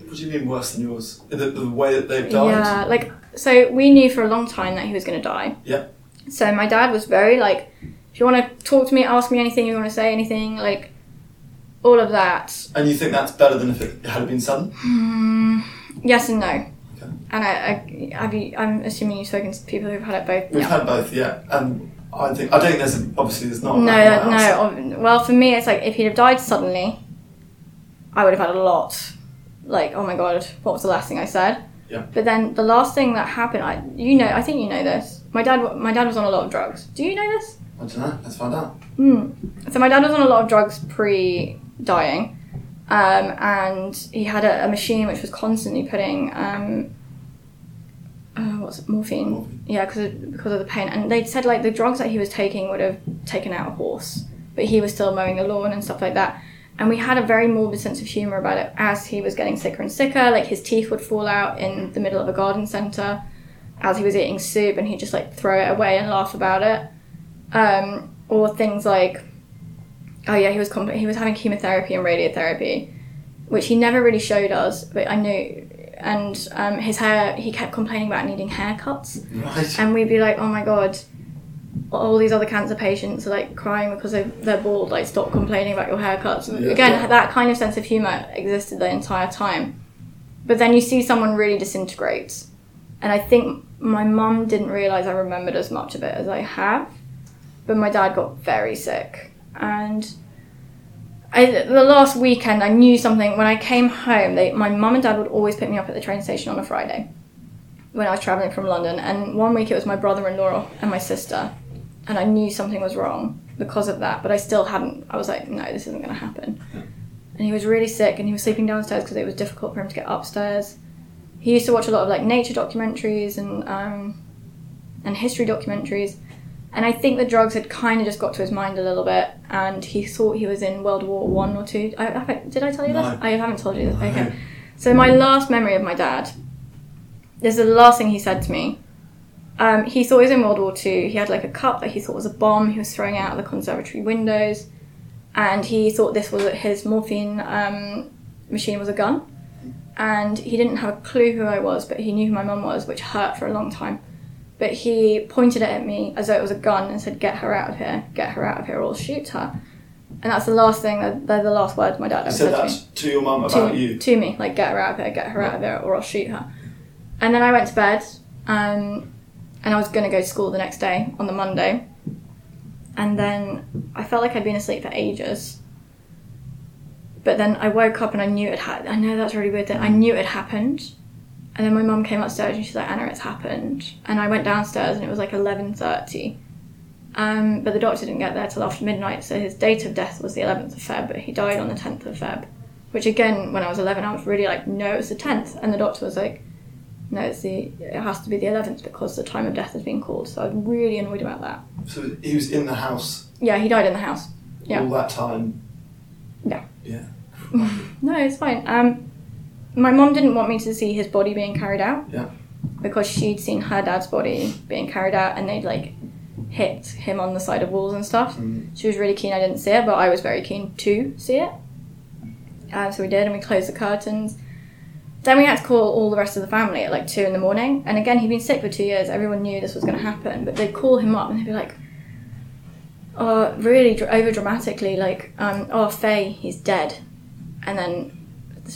What do you mean worse than yours? The, the way that they've died? Yeah, like so we knew for a long time that he was going to die. Yeah. So my dad was very like, if you want to talk to me, ask me anything, you want to say anything, like all of that. And you think that's better than if it had been sudden? Mm, yes and no. Okay. And I, I, have you, I'm assuming you've spoken to people who've had it both. We've Yeah. had both, yeah. And I think I don't think there's obviously there's not. No, black and white answer. no. Well, for me, it's like if he'd have died suddenly, I would have had a lot. Like, oh my god, what was the last thing I said? Yeah. But then the last thing that happened, I, you know, I think you know this. My dad, my dad was on a lot of drugs. Do you know this? I don't know. Let's find out. Hmm. So my dad was on a lot of drugs pre dying, um, and he had a, a machine which was constantly putting um, uh, what's it, morphine. Morphine. Yeah, because of, because of the pain. And they said like the drugs that he was taking would have taken out a horse, but he was still mowing the lawn and stuff like that. And we had a very morbid sense of humor about it as he was getting sicker and sicker. Like his teeth would fall out in the middle of a garden center as he was eating soup, and he'd just like throw it away and laugh about it. Um, or things like, oh yeah, he was comp- he was having chemotherapy and radiotherapy, which he never really showed us, but I knew. And um, his hair, he kept complaining about needing haircuts. Right. And we'd be like, oh my god, all these other cancer patients are like crying because they- they're bald. Like, stop complaining about your haircuts. Yeah. Again, that kind of sense of humor existed the entire time. But then you see someone really disintegrate, And I think my mum didn't realise I remembered as much of it as I have. But my dad got very sick. And I, the last weekend, I knew something. When I came home, they, my mum and dad would always pick me up at the train station on a Friday when I was travelling from London. And one week it was my brother in law and my sister. And I knew something was wrong because of that. But I still hadn't, I was like, no, this isn't going to happen. And he was really sick and he was sleeping downstairs because it was difficult for him to get upstairs. He used to watch a lot of like nature documentaries and um, and history documentaries. And I think the drugs had kind of just got to his mind a little bit, and he thought he was in World War One or two. I, I, did I tell you No. this? I haven't told you this. Okay. So my last memory of my dad. This is the last thing he said to me. Um, he thought he was in World War Two. He had like a cup that he thought was a bomb. He was throwing out of the conservatory windows, and he thought this was his morphine um, machine was a gun. And he didn't have a clue who I was, but he knew who my mum was, which hurt for a long time. But he pointed it at me as though it was a gun and said, "Get her out of here! Get her out of here, or I'll shoot her." And that's the last thing. that- They're the last words my dad ever said said to that me to your mum to, about you. to me, like get her out of here, get her out of here, or I'll shoot her. And then I went to bed, um, and I was gonna go to school the next day on the Monday, and then I felt like I'd been asleep for ages. But then I woke up and I knew it had. I know that's really weird. That I knew it had happened, and then my mum came upstairs and she's like, "Anna, it's happened." And I went downstairs and it was like eleven thirty. Um, but the doctor didn't get there till after midnight, so his date of death was the 11th of Feb, but he died on the 10th of Feb. Which again, when I was 11, I was really like, no, it's the 10th. And the doctor was like, no, it's the, it has to be the 11th because the time of death has been called. So I was really annoyed about that. So he was in the house Yeah, he died in the house. Yeah. all that time. Yeah. Yeah. No, it's fine. Um, my mom didn't want me to see his body being carried out. Yeah. Because she'd seen her dad's body being carried out and they'd like hit him on the side of walls and stuff. Mm. She was really keen I didn't see it, but I was very keen to see it. Um, so we did, and we closed the curtains. Then we had to call all the rest of the family at like two in the morning. And again, he'd been sick for two years. Everyone knew this was going to happen, but they'd call him up and they'd be like, "Oh, really dr- over dramatically, like, um, oh, Faye, he's dead." And then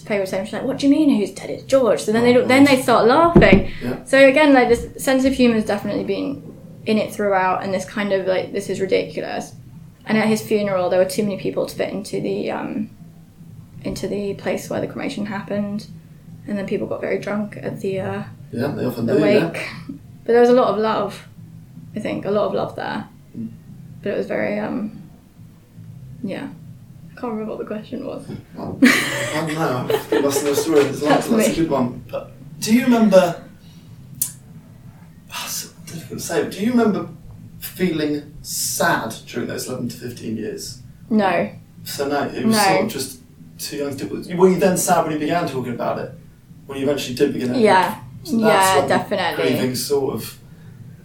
was saying, "She's like, what do you mean? Who's dead? It's George." So then Oh, they then they start laughing. Yeah. So again, like this sense of humor has definitely been in it throughout, and this kind of like this is ridiculous. And at his funeral, there were too many people to fit into the um, into the place where the cremation happened, and then people got very drunk at the uh, Yeah, they often the do. wake. Yeah. But there was a lot of love, I think, a lot of love there. Mm. But it was very um, yeah. I can't remember what the question was. Well, I don't know. I've lost the story. That's that's, that's a good one. But do you remember? It's difficult to say. Do you remember feeling sad during those eleven to fifteen years? No, So no, it was No. sort of just too young to. Were you then sad when you began talking about it? When you eventually did begin? Yeah. So Yeah, definitely. Grieving sort of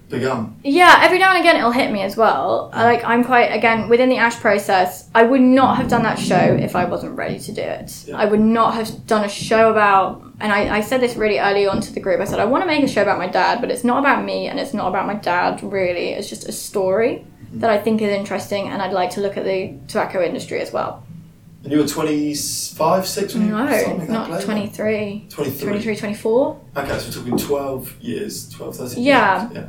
begun. Yeah, every now and again it'll hit me as well. Like I'm quite again within the Ash process. I would not have done that show if I wasn't ready to do it. Yeah. I would not have done a show about. And I, I said this really early on to the group. I said I want to make a show about my dad, but it's not about me and it's not about my dad. Really, it's just a story mm-hmm. that I think is interesting, and I'd like to look at the tobacco industry as well. And you were 25, 6 when you No, started making not play? 23, 23. 23, 24. Okay, so we're talking 12 years, 12, 13 Yeah. years. Yeah.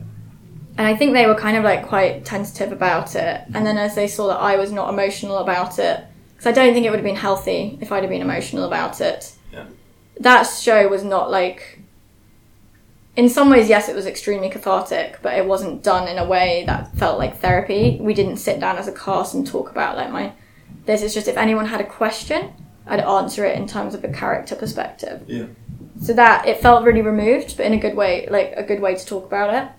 And I think they were kind of like quite tentative about it. And then as they saw that I was not emotional about it, because I don't think it would have been healthy if I'd have been emotional about it. Yeah. That show was not like. In some ways, yes, it was extremely cathartic, but it wasn't done in a way that felt like therapy. We didn't sit down as a cast and talk about like my. This is just if anyone had a question, I'd answer it in terms of a character perspective. Yeah. So that it felt really removed, but in a good way, like a good way to talk about it.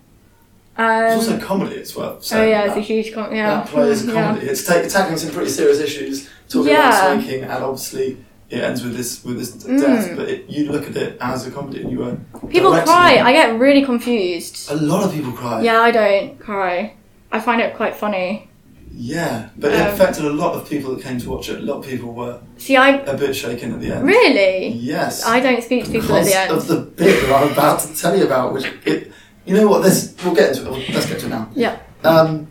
Um, It's also comedy as well. So oh yeah, that, it's a huge comedy. yeah. that play is a Yeah. comedy. It's ta- tackling some pretty serious issues, talking Yeah. about smoking, and obviously it ends with this with this Mm. death. But it, you look at it as a comedy, and you were People cry. it. I get really confused. A lot of people cry. Yeah, I don't cry. I find it quite funny. Yeah, but it Um, affected a lot of people that came to watch it. A lot of people were See, I a bit shaken at the end. really, Yes. I don't speak to people at the end. of the bit that I'm about to tell you about, which it, you know what? This we'll get into it. Let's get to it now. Yeah. Um,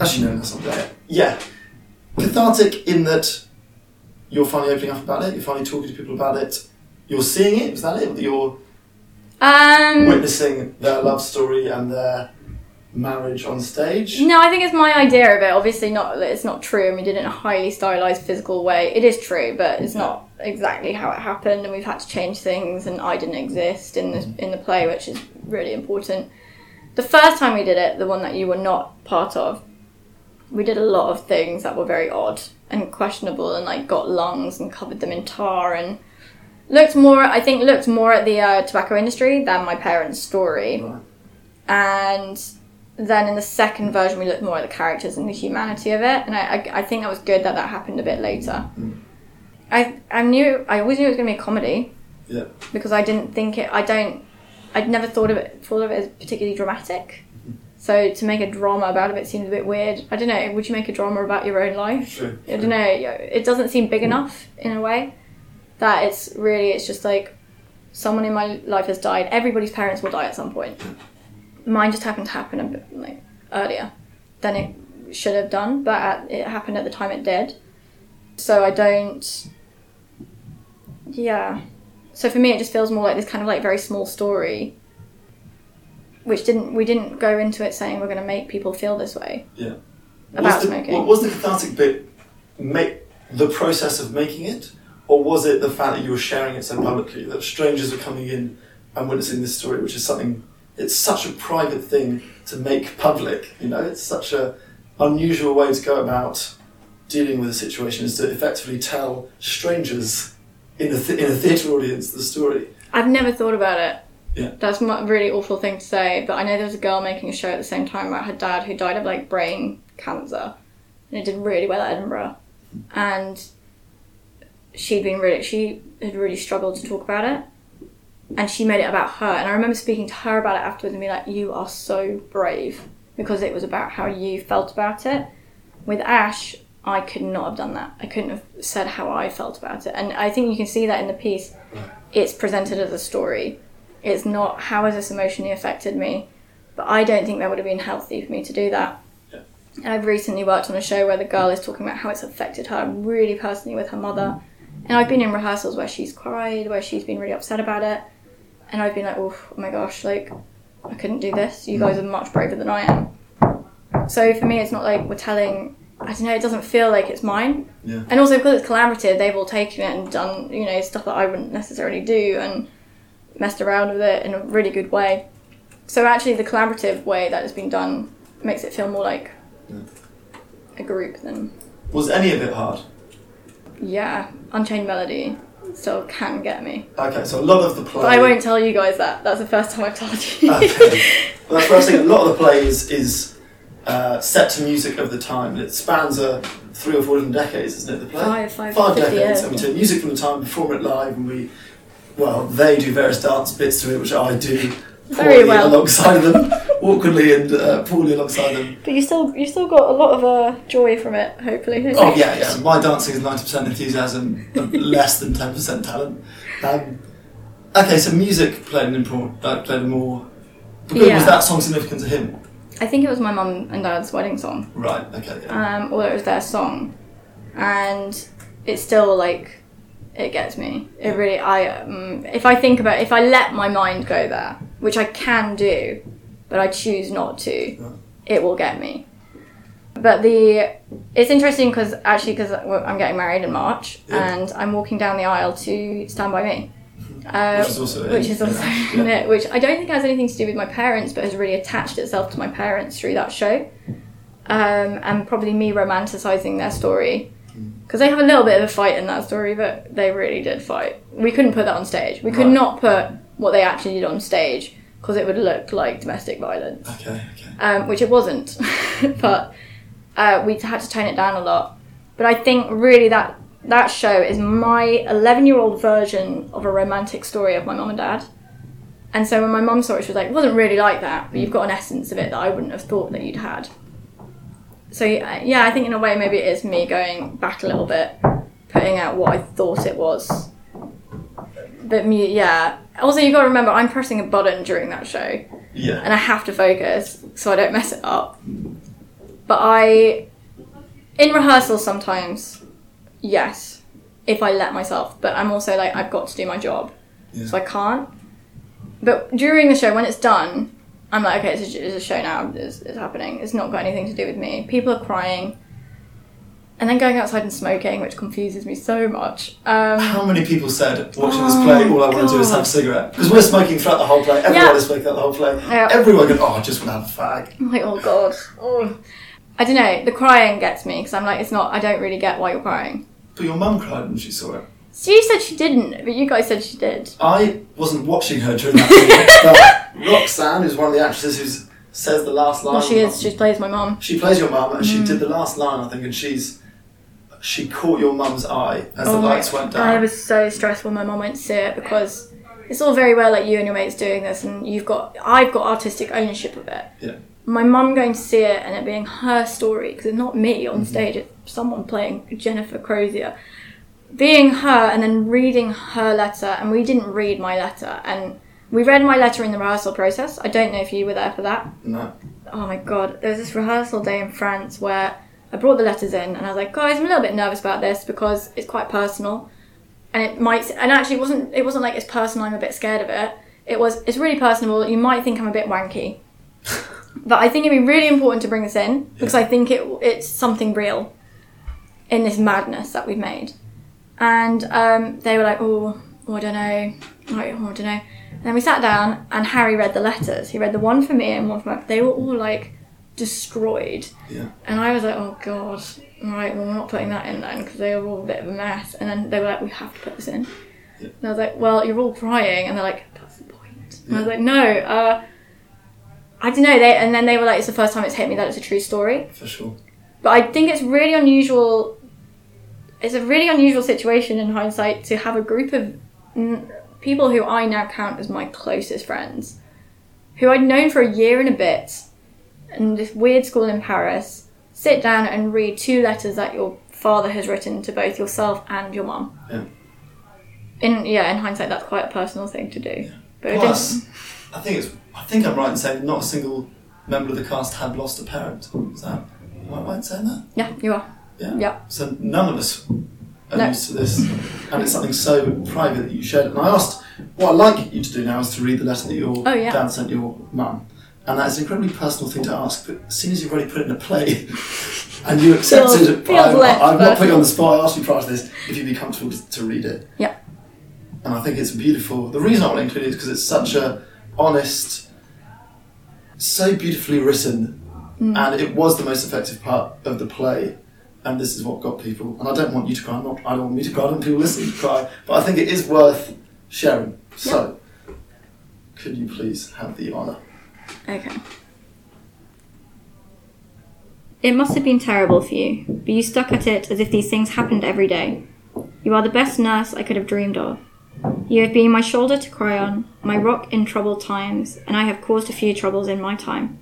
actually, no, that's not there. Yeah, cathartic in that you're finally opening up about it. You're finally talking to people about it. You're seeing it. Is that it? You're Um, Witnessing their love story and their marriage on stage. No, I think it's my idea of it. Obviously, not it's not true, and we did it in a highly stylized, physical way. It is true, but it's not exactly how it happened, and we've had to change things. And I didn't exist in the in the play, which is really important. The first time we did it, the one that you were not part of, we did a lot of things that were very odd and questionable, and like got lungs and covered them in tar and looked more. I think looked more at the uh, tobacco industry than my parents' story, Right. and then in the second version we looked more at the characters and the humanity of it and I, I, I think that was good that that happened a bit later I, I knew I always knew it was going to be a comedy Yeah. because I didn't think it I don't I'd never thought of it thought of it as particularly dramatic. So to make a drama about it, it seemed a bit weird. I don't know would you make a drama about your own life? True. I don't know it doesn't seem big enough in a way. That it's really it's just like someone in my life has died. Everybody's parents will die at some point. Mine just happened to happen a bit like earlier than it should have done but at, it happened at the time it did. So I don't yeah so for me it just feels more like this kind of like very small story which didn't we didn't go into it saying we're going to make people feel this way Yeah. about was the, smoking. was the cathartic bit make the process of making it, or was it the fact that you were sharing it so publicly that strangers were coming in and witnessing this story, which is something it's such a private thing to make public. You know, it's such a unusual way to go about dealing with a situation is to effectively tell strangers in a th- in a theatre audience the story. I've never thought about it. Yeah. That's a really awful thing to say, but I know there was a girl making a show at the same time about her dad who died of like brain cancer, and it did really well at Edinburgh, and she'd been really she had really struggled to talk about it, and she made it about her, and I remember speaking to her about it afterwards and being like, "You are so brave," because it was about how you felt about it. With Ash, I could not have done that. I couldn't have said how I felt about it, and I think you can see that in the piece. It's presented as a story. It's not how has this emotionally affected me? But i don't think that would have been healthy for me to do that. Yeah. and i've recently worked on a show where the girl is talking about how it's affected her really personally with her mother. And i've been in rehearsals where she's cried where she's been really upset about it. And i've been like oh, oh my gosh like i couldn't do this. You guys are much braver than i am. So for me it's not like we're telling i don't know it doesn't feel like it's mine Yeah. and also because it's collaborative, they've all taken it and done, you know, stuff that I wouldn't necessarily do and messed around with it in a really good way. So actually, the collaborative way that it's been done makes it feel more like a group than Was any of it hard? yeah. Unchained Melody still can get me, Okay, so a lot of the play. but I won't tell you guys that. That's the first time I've told you. Okay. Well, that's what I was saying. A lot of the play is, is uh, set to music of the time. And It spans a three or four different decades, isn't it? The play Five, five, Five 50 decades. And we take music from the time, perform it live, and we, well, they do various dance bits to it, which I do Very poorly well. alongside them, awkwardly and uh, poorly alongside them. But you still, you still got a lot of uh, joy from it. Hopefully. Oh yeah, yeah. My dancing is ninety percent enthusiasm, and less than ten percent talent. Um, okay, so music played an important, uh, played a more. Because Yeah. Was that song significant to him? I think it was my mum and dad's wedding song. Right. Okay. Yeah. um, although it was their song, and it's still like it gets me. It really, I um, if I think about, if I let my mind go there, which I can do, but I choose not to, Right. it will get me. But the it's interesting because actually because I'm getting married in March Yeah. and I'm walking down the aisle to Stand by Me. Uh, Which is also which is also yeah. which I don't think has anything to do with my parents, but has really attached itself to my parents through that show, um, and probably me romanticizing their story because they have a little bit of a fight in that story, but they really did fight. We couldn't put that on stage. We could Right. not put what they actually did on stage because it would look like domestic violence, Okay. Okay. um, which it wasn't. but uh, we had to tone it down a lot. But I think really that that show is my 11 year old version of a romantic story of my mum and dad. And so when my mum saw it, she was like, it wasn't really like that, but you've got an essence of it that I wouldn't have thought that you'd had. So yeah, I think in a way maybe it is me going back a little bit, putting out what I thought it was. But me, yeah. Also, you've got to remember, I'm pressing a button during that show Yeah. and I have to focus so I don't mess it up. But I, in rehearsal sometimes, yes, if I let myself. But I'm also like I've got to do my job, Yeah. so I can't. But during the show, when it's done, I'm like, okay, it's a, it's a show now. It's, it's happening. It's not got anything to do with me. People are crying. And then going outside and smoking, which confuses me so much. Um, How many people said watching this Oh, play, all I want to do is have a cigarette? Because we're smoking throughout the whole play. Everyone Yeah. is smoking throughout the whole play. Yeah. Everyone going, oh, I just want to have a fag. I'm like, oh god. Oh. I don't know. The crying gets me because I'm like, it's not. I don't really get why you're crying. But your mum cried when she saw it. She said she didn't, but you guys said she did. I wasn't watching her during that scene, but Roxanne, who's one of the actresses who says the last line. Well, she is. She plays my mum. She plays your mum, and she Mm. did the last line, I think, and she's she caught your mum's eye as the Oh my- lights went down. I was so stressed when my mum went to see it because it's all very well like you and your mates doing this, and you've got I've got artistic ownership of it. Yeah. My mum going to see it and it being her story because it's not me Mm-hmm. on stage; it's someone playing Jennifer Crozier. Being her and then reading her letter, and we didn't read my letter, and we read my letter in the rehearsal process. I don't know if you were there for that. No. oh my god, there was this rehearsal day in France where I brought the letters in and I was like, guys, I'm a little bit nervous about this because it's quite personal, and it might, and actually it wasn't, it wasn't like it's personal. I'm a bit scared of it. It was, it's really personal. You might think I'm a bit wanky, but I think it'd be really important to bring this in because I think it, it's something real in this madness that we've made. And um, they were like, oh, oh, I don't know, oh, I don't know. And then we sat down and Harry read the letters. He read the one for me and one for my. They were all like destroyed. Yeah. And I was like, oh god, right, well we're not putting that in then because they were all a bit of a mess. And then they were like, we have to put this in. Yeah. And I was like, well, you're all crying, and they're like, that's the point. And I was like, no, uh, I don't know. They and then they were like, it's the first time it's hit me that it's a true story. For sure. But I think it's really unusual. It's a really unusual situation in hindsight to have a group of mm, people who I now count as my closest friends, who I'd known for a year and a bit, in this weird school in Paris, sit down and read two letters that your father has written to both yourself and your mum. Yeah. In yeah, in hindsight, that's quite a personal thing to do. But it Plus. I think it's. I think I'm right in saying not a single member of the cast had lost a parent. Is that? Am I right in saying that? Yeah, you are. Yeah. Yeah. So none of us are No. used to this, and it's something so private that you shared. And I asked, what I'd like you to do now is to read the letter that your Oh, yeah. dad sent your mum, and that's an incredibly personal thing to ask. But as soon as you've already put it in a play, and you accepted, Feels- it, feels I'm, less I'm not putting you on the spot. I asked you prior to this if you'd be comfortable to, to read it. Yeah. And I think it's beautiful. The reason I want to include it is because it's such a honest, so beautifully written, Mm. and it was the most effective part of the play. And this is what got people. And I don't want you to cry. I'm not, I don't want me to cry. I don't want people listening to cry. But I think it is worth sharing. So, could you please have the honour? Okay. It must have been terrible for you, but you stuck at it as if these things happened every day. You are the best nurse I could have dreamed of. You have been my shoulder to cry on, my rock in troubled times, and I have caused a few troubles in my time.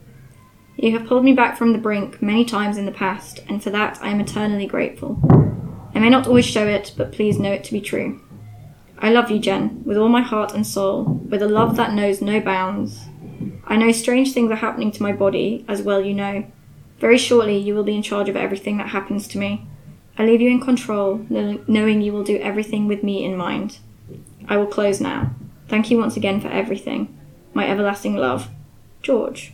You have pulled me back from the brink many times in the past, and for that I am eternally grateful. I may not always show it, but please know it to be true. I love you, Jen, with all my heart and soul, with a love that knows no bounds. I know strange things are happening to my body, as well you know. Very shortly, you will be in charge of everything that happens to me. I leave you in control, knowing you will do everything with me in mind. I will close now. Thank you once again for everything. My everlasting love. George.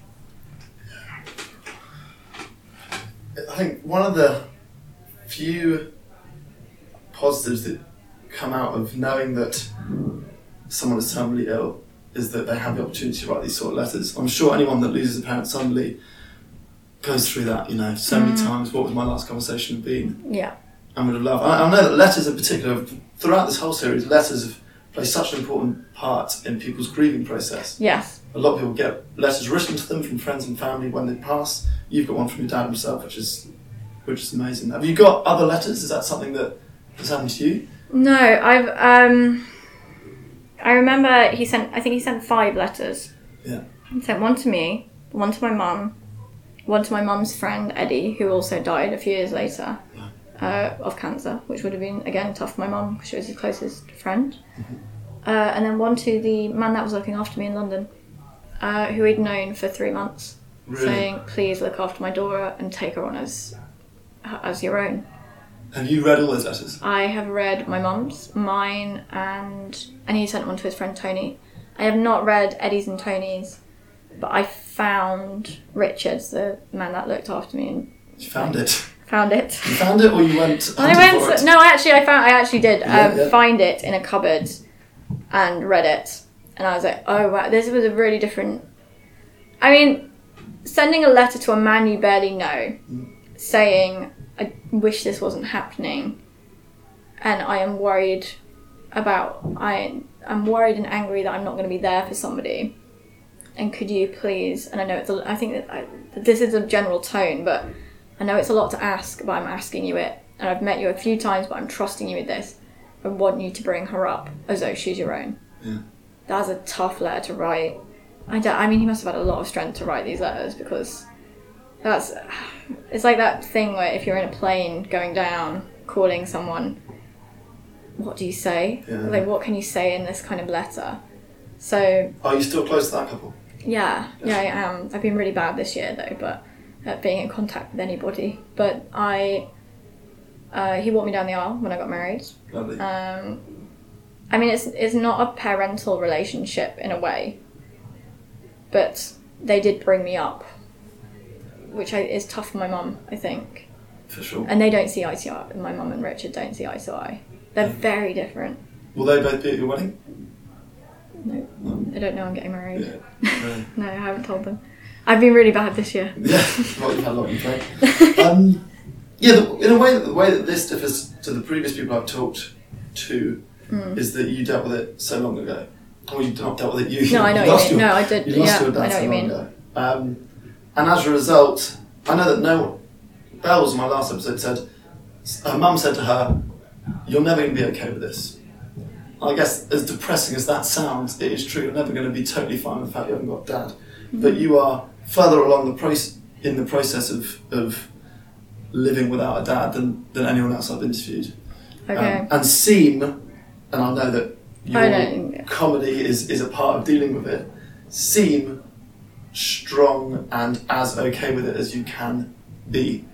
I think one of the few positives that come out of knowing that someone is terminally ill is that they have the opportunity to write these sort of letters. I'm sure anyone that loses a parent suddenly goes through that, you know, so many Mm. times. What would my last conversation have been? Yeah. And would have loved. I, I know that letters in particular, throughout this whole series, letters have played such an important part in people's grieving process. Yes. A lot of people get letters written to them from friends and family when they pass. You've got one from your dad himself, which is which is amazing. Have you got other letters? Is that something that has happened to you? No, I've um I remember he sent I think he sent five letters. Yeah. He sent one to me, one to my mum, one to my mum's friend Eddie, who also died a few years later uh, of cancer, which would have been again tough for my mum because she was his closest friend. Uh, and then one to the man that was looking after me in London, uh, who he'd known for three months, Really? saying, "Please look after my daughter and take her on as as your own." Have you read all those letters? I have read my mum's, mine, and and he sent one to his friend Tony, I have not read Eddie's and Tony's, but I found Richard's, the man that looked after me, and You found it. Found it. You found it, or you went. I went. No, actually, I found. I actually did Yeah, um, yeah. find it in a cupboard, and read it, and I was like, "Oh wow, this was a really different." I mean, sending a letter to a man you barely know, Mm. saying, "I wish this wasn't happening," and I am worried about. I I'm worried and angry that I'm not going to be there for somebody. And could you please? And I know it's. A, I think that, I, this is a general tone, but I know it's a lot to ask, but I'm asking you it. And I've met you a few times, but I'm trusting you with this. I want you to bring her up as though she's your own. Yeah. That's a tough letter to write. I, don't, I mean, he must have had a lot of strength to write these letters because that's. It's like that thing where if you're in a plane going down, calling someone, what do you say? Yeah. Like, what can you say in this kind of letter? So, Are you still close to that couple? yeah, yeah, I am. I've been really bad this year though, but at being in contact with anybody. But I, uh, he walked me down the aisle when I got married. Lovely. Um, I mean, it's it's not a parental relationship in a way, but they did bring me up, which I, is tough for my mum, I think. for sure. And they don't see eye to eye. My mum and Richard don't see eye to eye. They're very different. Will they both be at your wedding? No, they don't know I'm getting married. Yeah. No. No, I haven't told them. I've been really bad this year. Yeah, well, you've had a lot on your. Um, yeah, the, in a way, the way that this differs to the previous people I've talked to Mm. is that you dealt with it so long ago. Or you not dealt with it, you No, I know you what you mean. your- No, I did. You lost Yeah, your dad I know so what you mean. ago. Um, and as a result, I know that no Bells, in my last episode, said her mum said to her, "You're never going to be okay with this." I guess, as depressing as that sounds, it is true. You're never going to be totally fine with the fact you haven't got dad, but you are further along the process in the process of of living without a dad than, than anyone else I've interviewed. Okay. Um, and seem, and I know that your comedy is, is a part of dealing with it, seem strong and as okay with it as you can be.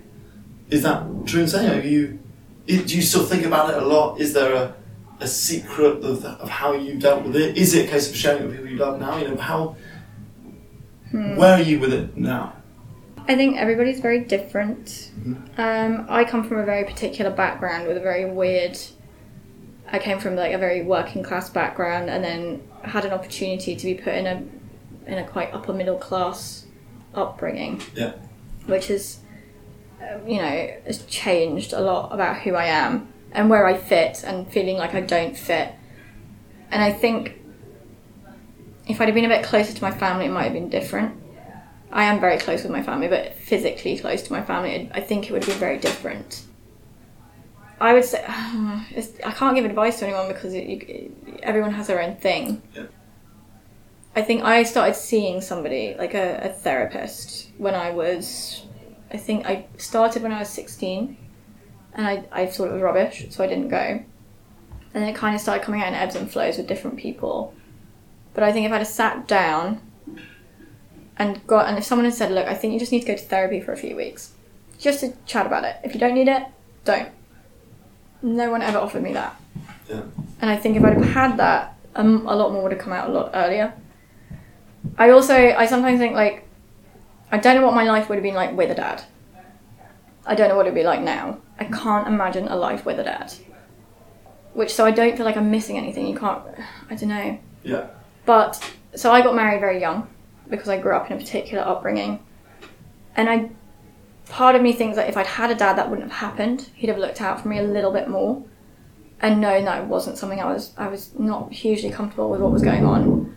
Is that true in saying? Are you, do you still think about it a lot? Is there a, a secret of, the, of how you dealt with it? Is it a case of sharing it with people you love now? You know, how, Hmm. where are you with it now? I think everybody's very different. Mhm. Um, I come from a very particular background with a very weird. I came from like a very working class background, and then had an opportunity to be put in a in a quite upper middle class upbringing. Yeah. Which has, um, you know, has changed a lot about who I am and where I fit, and feeling like I don't fit. And I think if I'd have been a bit closer to my family, it might have been different. I am very close with my family, but physically close to my family, I think it would been very different. I would say it's, I can't give advice to anyone because it, you, everyone has their own thing. Yeah. I think I started seeing somebody like a, a therapist when I was, I think I started when I was sixteen, and I I thought it was rubbish, so I didn't go. And then it kind of started coming out in ebbs and flows with different people. But I think if I'd have sat down and got and if someone had said, look, I think you just need to go to therapy for a few weeks, just to chat about it. If you don't need it, don't. No one ever offered me that. Yeah. And I think if I'd have had that, um, a lot more would have come out a lot earlier. I also, I sometimes think like, I don't know what my life would have been like with a dad. I don't know what it'd be like now. I can't imagine a life with a dad. Which, so I don't feel like I'm missing anything. You can't, I don't know. Yeah. But so I got married very young because I grew up in a particular upbringing, and I part of me thinks that if I'd had a dad, that wouldn't have happened. He'd have looked out for me a little bit more, and known that it wasn't something I was I was not hugely comfortable with what was going on.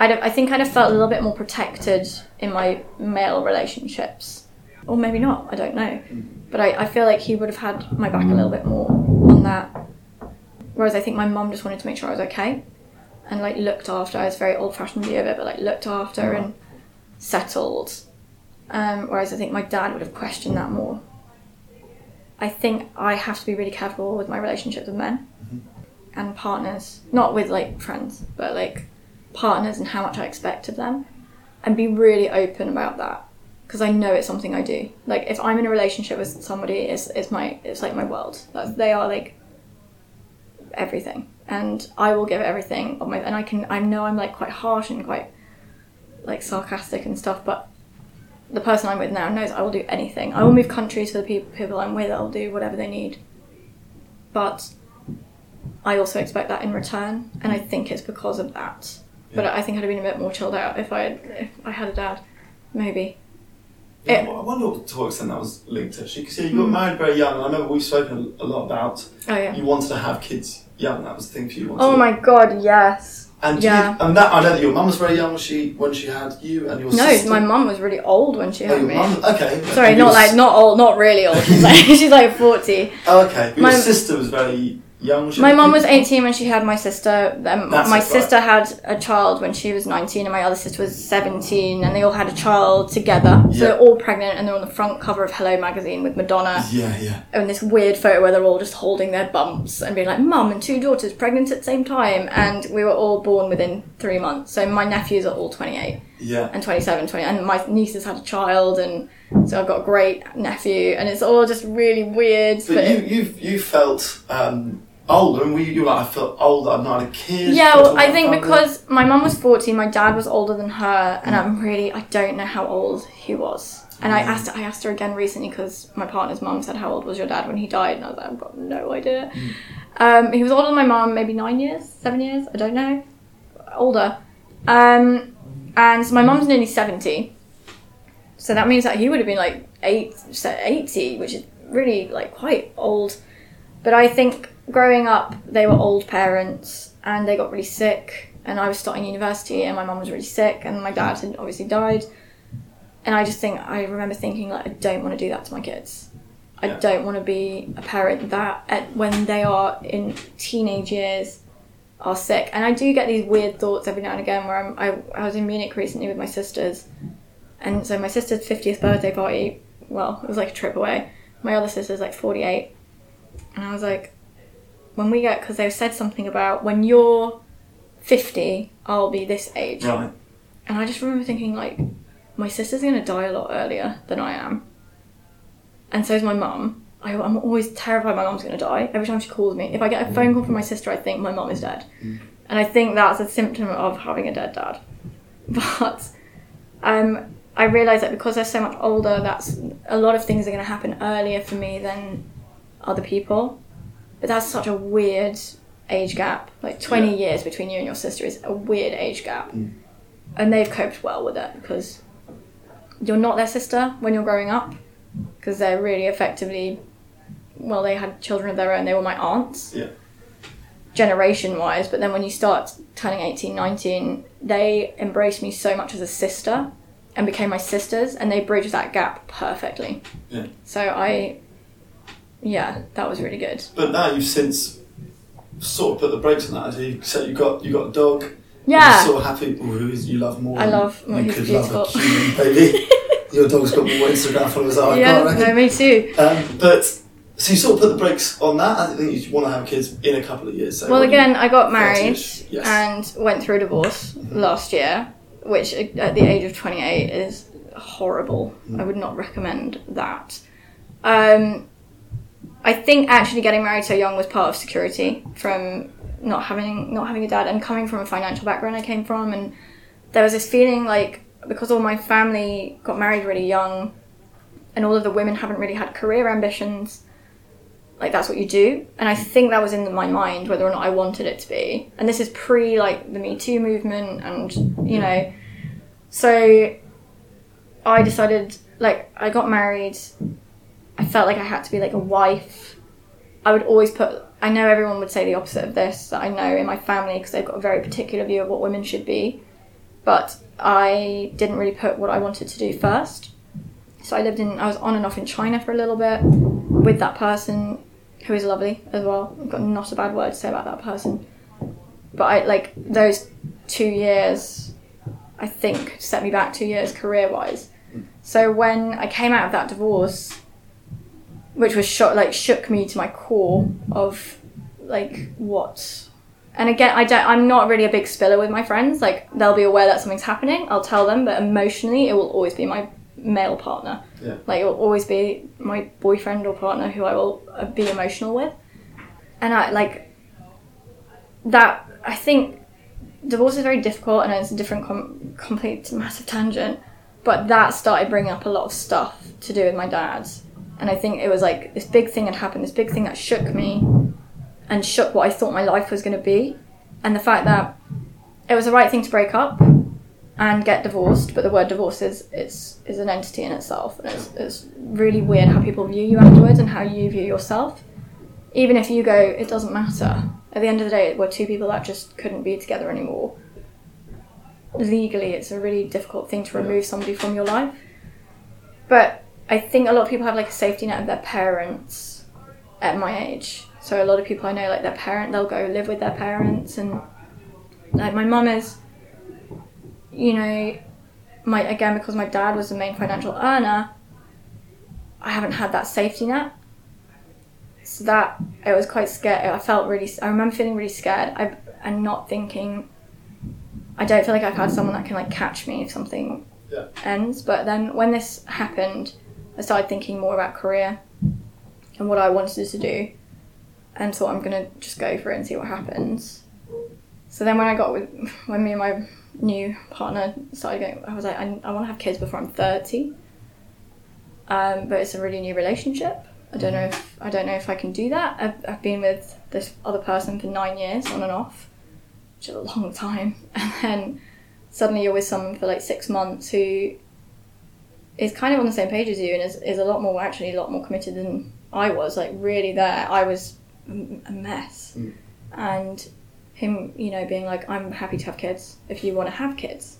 I'd have, I think I'd have felt a little bit more protected in my male relationships, or maybe not. I don't know, but I, I feel like he would have had my back a little bit more on that. Whereas I think my mum just wanted to make sure I was okay and like looked after. I was very old fashioned view of it, but like looked after and settled. Um, whereas I think my dad would have questioned that more. I think I have to be really careful with my relationships with men and partners, not with like friends, but like partners and how much I expect of them, and be really open about that because I know it's something I do. Like if I'm in a relationship with somebody, it's it's my it's like my world. That's, they are like everything. And I will give everything of my and I can I know I'm like quite harsh and quite like sarcastic and stuff, but the person I'm with now knows I will do anything. I will move countries for the people people I'm with. I'll do whatever they need. But I also expect that in return, and I think it's because of that. But I think I'd have been a bit more chilled out if I had, if I had a dad, maybe. Yeah, I wonder what, to what extent that was linked actually. Because yeah, you got Hmm. married very young, and I remember we've spoken a lot about Oh yeah. you wanted to have kids young. That was the thing for you. Oh my god, yes. And yeah. you, and that I know that your mum was very young when she when she had you and your sister. No, sister. my mum was really old when she Oh, had your me. mum. Okay. Sorry, And not s- like not old, not really old. She's like she's like forty. Oh, okay. Your My- sister was very young. My mum was 18 when she had my sister. Um, That's my it, right. sister had a child when she was 19, and my other sister was 17, and they all had a child together. So Yeah. they're all pregnant, and they're on the front cover of Hello magazine with Madonna. Yeah, yeah. And this weird photo where they're all just holding their bumps and being like, Mum and two daughters pregnant at the same time. And we were all born within three months. So my nephews are all 28 Yeah. and 27, 20, and my nieces had a child, and so I've got a great nephew, and it's all just really weird. But you you you felt um, older, and we you were like I felt older. I'm not a kid. Yeah, well, I think because my mum was 14, my dad was older than her, and I'm really, I don't know how old he was. And I asked, I asked her again recently because my partner's mum said, "How old was your dad when he died?" And I was like, "I've got no idea." Um, he was older than my mum, maybe nine years, seven years, I don't know, older. Um, and my mum's nearly 70, so that means that he would have been like eight, 80, which is really like quite old. But I think growing up, they were old parents and they got really sick. And I was starting university and my mum was really sick and my dad had obviously died. And I just think, I remember thinking, like, I don't want to do that to my kids. I Yeah. don't want to be a parent that, at, when they are in teenage years, are sick. And I do get these weird thoughts every now and again where I'm, I, I was in Munich recently with my sisters. And so my sister's 50th birthday party, well, it was like a trip away. My other sister's like 48. And I was like, when we get, because they said something about when you're 50, I'll be this age. Right. And I just remember thinking, like, my sister's going to die a lot earlier than I am. And so's my mum. I, I'm always terrified my mum's going to die every time she calls me. If I get a phone call from my sister, I think my mum is dead. And I think that's a symptom of having a dead dad. But um, I realise that because they're so much older, that's a lot of things are going to happen earlier for me than other people. But that's such a weird age gap. Like 20 Yeah. years between you and your sister is a weird age gap. Mm. And they've coped well with it because you're not their sister when you're growing up because they're really effectively, well, they had children of their own, they were my aunts. Yeah. Generation wise, but then when you start turning 18, 19, they embraced me so much as a sister and became my sisters, and they bridged that gap perfectly. Yeah. So I, yeah, that was really good. But now you've since sort of put the brakes on that. As you said, you got you got a dog. Yeah. You're sort of happy. Ooh, who is you love more? I than love- well, You could love a beautiful. human baby. Your dog's got more Instagram followers than I yeah, got, reckon. no, me too. Um, but so you sort of put the brakes on that. I think you want to have kids in a couple of years. So Well, again, I got married yes. and went through a divorce last year, which at the age of 28 is horrible. I would not recommend that. Um, I think actually getting married so young was part of security from not having not having a dad and coming from a financial background I came from, and there was this feeling like because all my family got married really young, and all of the women haven't really had career ambitions like that's what you do. And i think that was in my mind whether or not i wanted it to be. And this is pre like the me too movement and you know. So i decided like i got married i felt like i had to be like a wife i would always put i know everyone would say the opposite of this that i know in my family because they've got a very particular view of what women should be but i didn't really put what i wanted to do first so i lived in i was on and off in china for a little bit with that person who is lovely as well. I've got not a bad word to say about that person. But I like those two years I think set me back two years career wise. So when I came out of that divorce, which was shock like shook me to my core of like what and again I don't I'm not really a big spiller with my friends. Like they'll be aware that something's happening, I'll tell them, but emotionally it will always be my male partner. Yeah. Like it will always be my boyfriend or partner who I will uh, be emotional with. And I like that I think divorce is very difficult and it's a different, com- complete, massive tangent. But that started bringing up a lot of stuff to do with my dad. And I think it was like this big thing had happened, this big thing that shook me and shook what I thought my life was going to be. And the fact that it was the right thing to break up and get divorced, but the word divorce is, is, is an entity in itself. And it's, it's really weird how people view you afterwards and how you view yourself. Even if you go, it doesn't matter. At the end of the day, we're two people that just couldn't be together anymore legally it's a really difficult thing to remove somebody from your life. But I think a lot of people have like a safety net of their parents at my age. So a lot of people I know like their parent they'll go live with their parents and like my mum is you know my again because my dad was the main financial earner I haven't had that safety net. So that it was quite scared. I felt really. I remember feeling really scared. I and not thinking I don't feel like I've had someone that can like catch me if something Yeah. ends. But then when this happened, I started thinking more about career and what I wanted to do, and thought I'm gonna just go for it and see what happens. So then when I got with when me and my new partner started going, I was like, I, I want to have kids before I'm thirty. Um, but it's a really new relationship. I don't know if I don't know if I can do that. I've, I've been with this other person for nine years on and off which is a long time. And then suddenly you're with someone for like six months who is kind of on the same page as you and is, is a lot more, actually, a lot more committed than I was. Like, really there. I was a mess. Mm. And him, you know, being like, I'm happy to have kids if you want to have kids.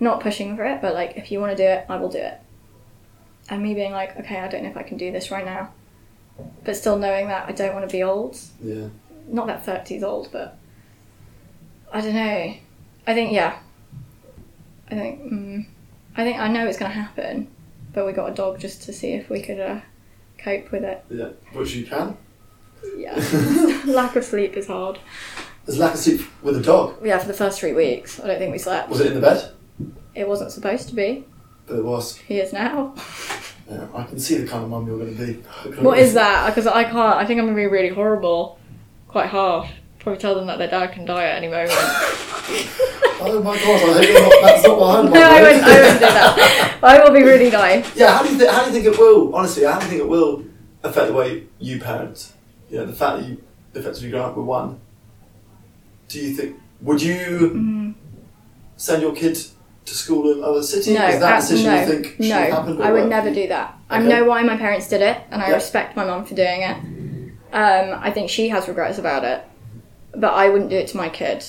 Not pushing for it, but like, if you want to do it, I will do it. And me being like, okay, I don't know if I can do this right now. But still knowing that I don't want to be old Yeah. not that 30's old, but I don't know. I think yeah. I think mm, I think I know it's going to happen, but we got a dog just to see if we could uh, cope with it. Yeah. Which you can. Yeah, lack of sleep is hard. There's lack of sleep with a dog. Yeah, for the first three weeks, I don't think we slept. Was it in the bed? It wasn't supposed to be. But it was. He is now. Yeah, I can see the kind of mum you're going to be. What is that? Because I can't. I think I'm going to be really horrible, quite harsh. Probably tell them that their dad can die at any moment. Oh my god! I hope not, that's not what I'm. no, I wouldn't. I wouldn't do that. I will be really nice. Yeah, how do you think? How do you think it will? Honestly, how do you think it will affect the way you parent? You know, the fact that you effectively grow up with one. Do you think? Would you Mm. send your kid to school in another city? No, Is that a decision no, you think should no. happen? I would never do that. I know why my parents did it, and I Yeah. respect my mum for doing it. Um, I think she has regrets about it, but I wouldn't do it to my kid.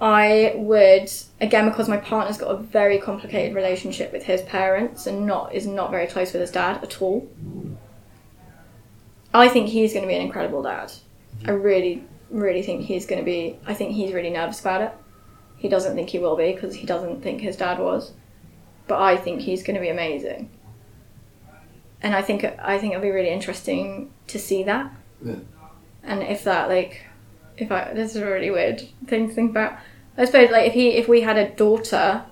I would again because my partner's got a very complicated relationship with his parents and not is not very close with his dad at all. I think he's going to be an incredible dad. I really, really think he's going to be. I think he's really nervous about it. He doesn't think he will be because he doesn't think his dad was but I think he's going to be amazing. And I think I think it'll be really interesting to see that. Yeah. And if that like, if I this is a really weird thing to think about. I suppose like if he if we had a daughter,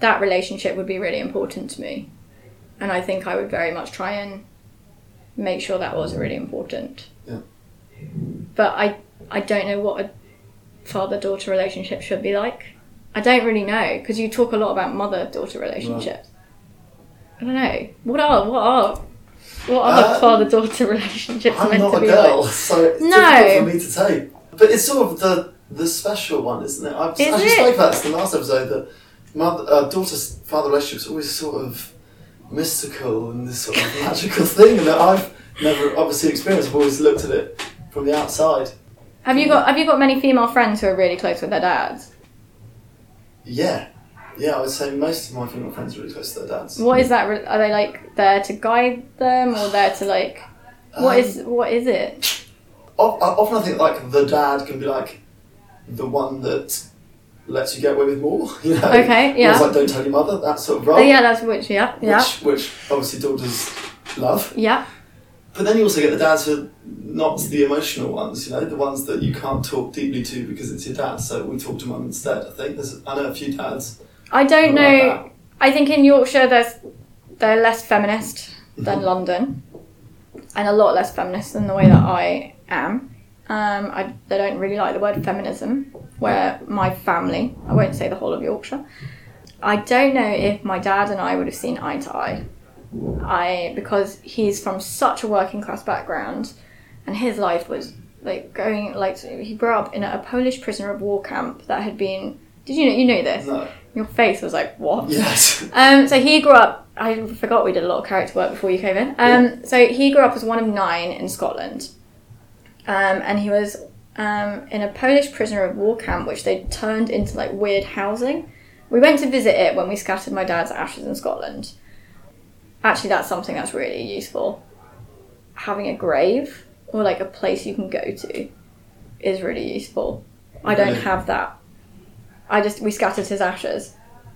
that relationship would be really important to me, and I think I would very much try and make sure that was really important. Yeah. But I I don't know what a father daughter relationship should be like. I don't really know because you talk a lot about mother daughter relationships. I don't know what are what are what are Uh, father daughter relationships I'm meant not to a be girl, like? so it's No. for me to say. But it's sort of the the special one, isn't it? I've Is actually it? spoke about this in the last episode that mother uh, daughter father relationships always sort of mystical and this sort of magical thing that I've never obviously experienced. I've always looked at it from the outside. Have you got have you got many female friends who are really close with their dads? Yeah, yeah. I would say most of my female friends are really close to their dads. What is that? Are they like there to guide them or there to like? What Um, is what is it? I- Often I think like the dad can be like the one that lets you get away with more. You know. Okay, yeah. It's like don't tell your mother that sort of role. Yeah, that's which. Yeah, yeah, which, which obviously daughters love. yeah. But then you also get the dads who are not the emotional ones, you know, the ones that you can't talk deeply to because it's your dad. So we talk to mum instead. I think there's, I know a few dads. I don't know. like. I think in Yorkshire there's they're less feminist than Mhm. London, and a lot less feminist than the way that I am. Um, I, they don't really like the word feminism, where my family, I won't say the whole of Yorkshire, I don't know if my dad and I would have seen eye to eye. I because he's from such a working class background, and his life was like going like he grew up in a, Polish prisoner of war camp that had been. Did you know you knew this? No. Your face was like what? Yes. Um, so he grew up. I forgot we did a lot of character work before you came in. Um, so he grew up as one of nine in Scotland, um, and he was um, in a Polish prisoner of war camp, which they turned into like weird housing. We went to visit it when we scattered my dad's ashes in Scotland. Actually, that's something that's really useful. Having a grave or like a place you can go to is really useful. I don't have that. I just we scattered his ashes.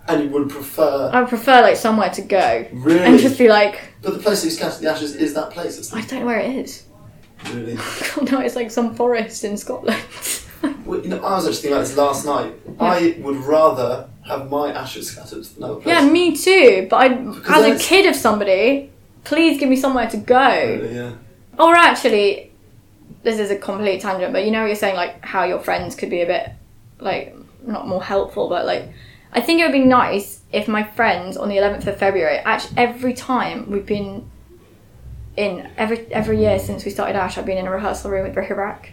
And you would prefer I would prefer like somewhere to go really, and just be like, but the place that you scattered the ashes is that place. It's I don't know where it is. really. God, oh, no, it's like some forest in Scotland. Well, you know, I was actually thinking about this last night. I would rather have my ashes scattered than have a place. yeah, me too. But I, as a kid of somebody, please give me somewhere to go. Really, yeah. Or actually, this is a complete tangent, but you know, you're saying like how your friends could be a bit like not more helpful, but like I think it would be nice if my friends on the 11th of February, actually every time we've been in every every year since we started Ash, I've been in a rehearsal room with Bric-a-Brac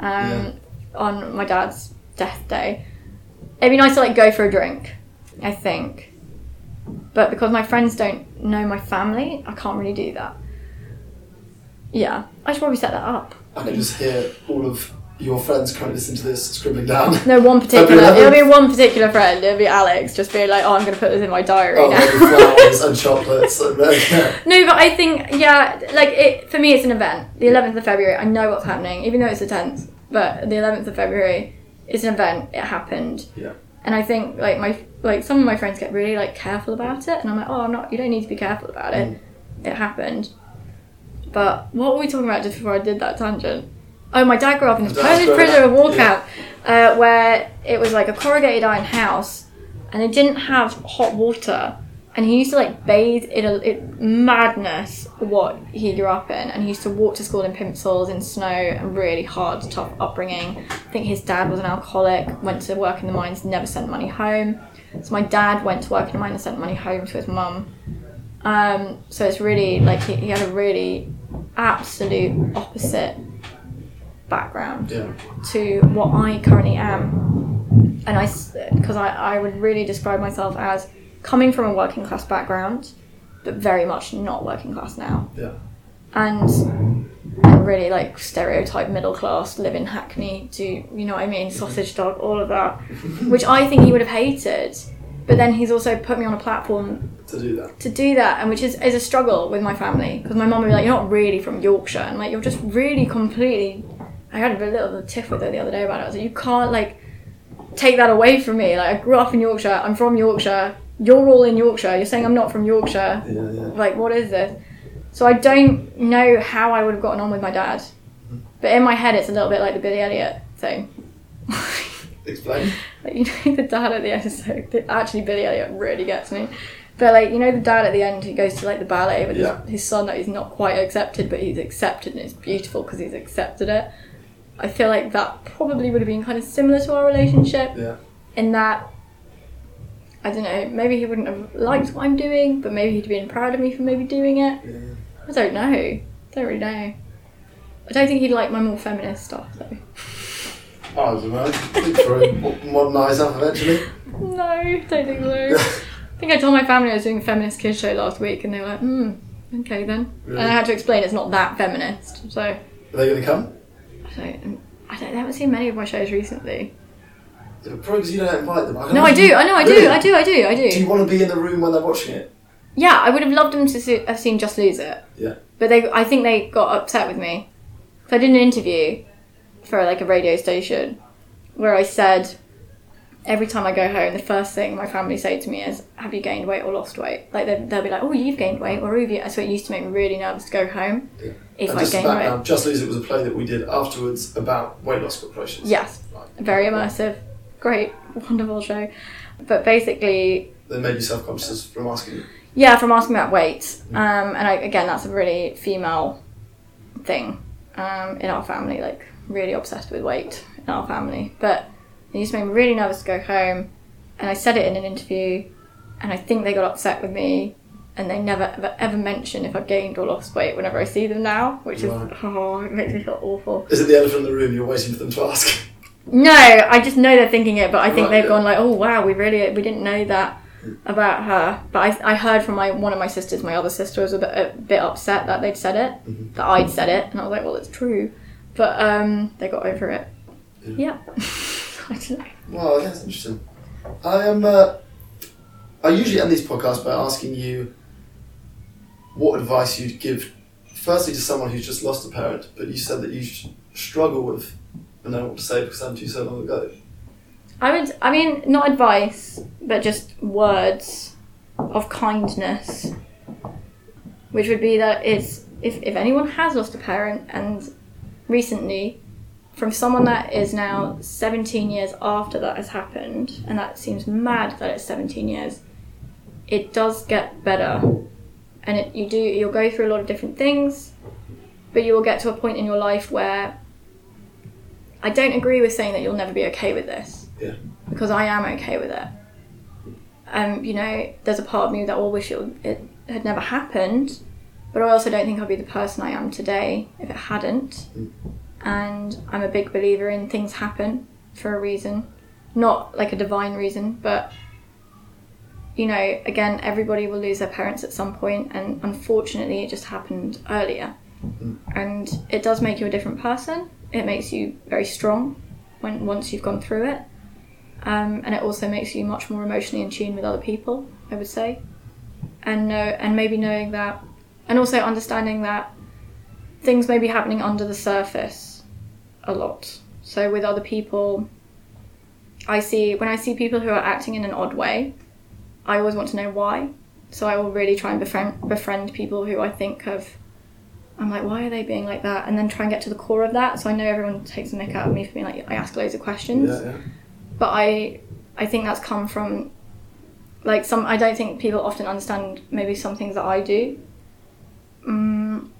um, Yeah. on my dad's death day. It'd be nice to like go for a drink, I think. But because my friends don't know my family, I can't really do that. Yeah, I should probably set that up. I can just hear all of your friends currently listening to this scribbling down. No, one particular. It'll be one particular friend. It'll be Alex, just being like, "Oh, I'm going to put this in my diary Oh, now." flowers and chocolates and uh, yeah. No, but I think yeah, like it for me, it's an event. The 11th of February, I know what's happening, even though it's the 10th. But the 11th of February is an event. It happened. Yeah. And I think like my like some of my friends get really like careful about it, and I'm like, oh, I'm not. You don't need to be careful about it. Mm. It happened. But what were we talking about just before I did that tangent? Oh, my dad grew up in this Polish prisoner war yeah. uh, where it was like a corrugated iron house, and they didn't have hot water. And he used to like bathe in a it, madness what he grew up in, and he used to walk to school in pimsols in snow and really hard, tough upbringing. I think his dad was an alcoholic, went to work in the mines, never sent money home. So my dad went to work in the mine and sent money home to his mum. Um, so it's really like he, he had a really absolute opposite background Yeah. to what I currently am. And I, because I, I would really describe myself as coming from a working class background, but very much not working class now. Yeah. And, and really like stereotype middle class, live in Hackney, do, you know what I mean, sausage dog, all of that, which I think he would have hated. But then he's also put me on a platform To do that. to do that, and which is, is a struggle with my family because my mum would be like, "You're not really from Yorkshire," and like you're just really completely. I had a little tiff with oh. her the other day about it. I was like, "You can't like take that away from me. Like I grew up in Yorkshire. I'm from Yorkshire. You're all in Yorkshire. You're saying I'm not from Yorkshire. Yeah, yeah. Like what is this?" So I don't know how I would have gotten on with my dad, mm-hmm. but in my head it's a little bit like the Billy Elliot thing. Explain. Like, you know the dad at the end is so actually Billy Elliot really gets me. But like you know the dad at the end who goes to like the ballet with Yeah. his, his son that he's not quite accepted but he's accepted and it's beautiful because he's accepted it. I feel like that probably would have been kind of similar to our relationship Yeah. in that I don't know maybe he wouldn't have liked what I'm doing but maybe he'd been proud of me for maybe doing it. Yeah. I don't know. I Don't really know. I don't think he'd like my more feminist stuff though. I don't know. I think a modernise up eventually. No, don't think so. I think I told my family I was doing a feminist kids show last week, and they were like, "Hmm, okay then." Really? And I had to explain it's not that feminist. So, Are they going to come? So um, I don't. I haven't seen many of my shows recently. Probably because you don't invite them. I No, I do. I know. I Really? do. I do. I do. I Do Do you want to be in the room when they're watching it? Yeah, I would have loved them to see, have seen Just Lose It. Yeah. But they, I think they got upset with me. So I did an interview for like a radio station where I said every time I go home, the first thing my family say to me is, "Have you gained weight or lost weight?" Like they- they'll be like, "Oh, you've gained weight," or "Have you?" So it used to make me really nervous to go home Yeah. if and I just gained weight. background, Just Lose It was a play that we did afterwards about weight loss corporations. Yes, Right. very immersive, great, wonderful show. But basically, They made you self conscious from asking. Yeah, from asking about weight. Um, and I, again, that's a really female thing um, in our family. Like, really obsessed with weight in our family. But it used to make me really nervous to go home. And I said it in an interview, and I think they got upset with me. And they never ever, ever mention if I've gained or lost weight whenever I see them now, which is Right. oh, it makes me feel awful. Is it the elephant in the room? You're waiting for them to ask. No, I just know they're thinking it, but I think Right, they've yeah. gone like, oh wow, we really we didn't know that about her. But I, I heard from my one of my sisters, my other sister was a bit, a bit upset that they'd said it, Mhm. that I'd said it, and I was like, well, it's true. But um, they got over it. Yeah. I don't know. Well, that's interesting. I am. Uh, I usually end these podcasts by asking you what advice you'd give, firstly to someone who's just lost a parent, but you said that you struggle with, and I don't what to say because happened to you so long ago. I would, I mean, not advice, but just words of kindness, which would be that it's if if anyone has lost a parent and recently, from someone that is now 17 years after that has happened, and that seems mad that it's 17 years, it does get better, and it you do you'll go through a lot of different things, but you will get to a point in your life where. I don't agree with saying that you'll never be okay with this Yeah. because I am okay with it. Um, you know, there's a part of me that will wish it, it had never happened, but I also don't think I'd be the person I am today if it hadn't. Mm. And I'm a big believer in things happen for a reason, not like a divine reason, but you know, again, everybody will lose their parents at some point, and unfortunately, it just happened earlier. Mm. And it does make you a different person. It makes you very strong when once you've gone through it um, and it also makes you much more emotionally in tune with other people. I would say, and know, and maybe knowing that, and also understanding that things may be happening under the surface a lot. So with other people, I see when I see people who are acting in an odd way, I always want to know why. So I will really try and befriend befriend people who I think have. I'm like, why are they being like that? And then try and get to the core of that. So I know everyone takes a mick out of me for being like, I ask loads of questions Yeah, yeah. but I I think that's come from like some I don't think people often understand maybe some things that I do. Mm,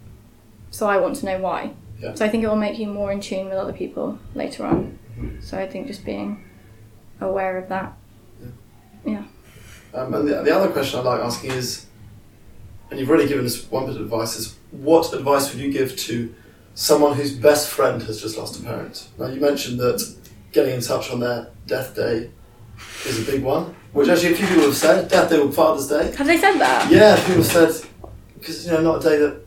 so I want to know why. Yeah. So I think it will make you more in tune with other people later on. So I think just being aware of that. Um, and the, the other question I like asking is, and you've already given us one bit of advice, is what advice would you give to someone whose best friend has just lost a parent? Now, you mentioned that getting in touch on their death day is a big one, which actually a few people have said, death day or Father's Day. Have they said that? Yeah, people have said, because, you know, not a day that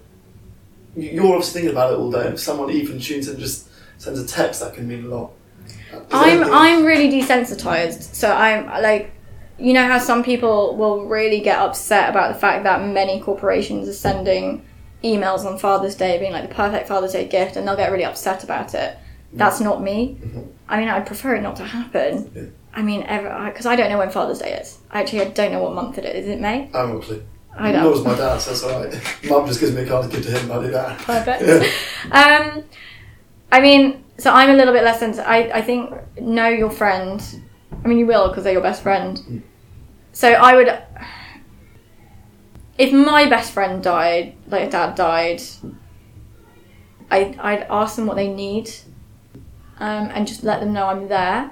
you're obviously thinking about it all day, if someone even tunes in and just sends a text, that can mean a lot. Is I'm I'm really desensitized. So I'm like you know how some people will really get upset about the fact that many corporations are sending emails on Father's Day being like the perfect Father's Day gift and they'll get really upset about it. That's not me. Mhm. I mean, I'd prefer it not to happen. Yeah. I mean, ever because I don't know when Father's Day is. Actually, I don't know what month it is. Is it May? I haven't got a clue. I don't. does my dad, so that's alright. Mum just gives me a card to give to him, and I do that. Perfect. Yeah. Um, I mean, so I'm a little bit less sensitive. I, I think know your friend. I mean, you will because they're your best friend. So I would, if my best friend died, like a dad died, I I'd ask them what they need, um, and just let them know I'm there.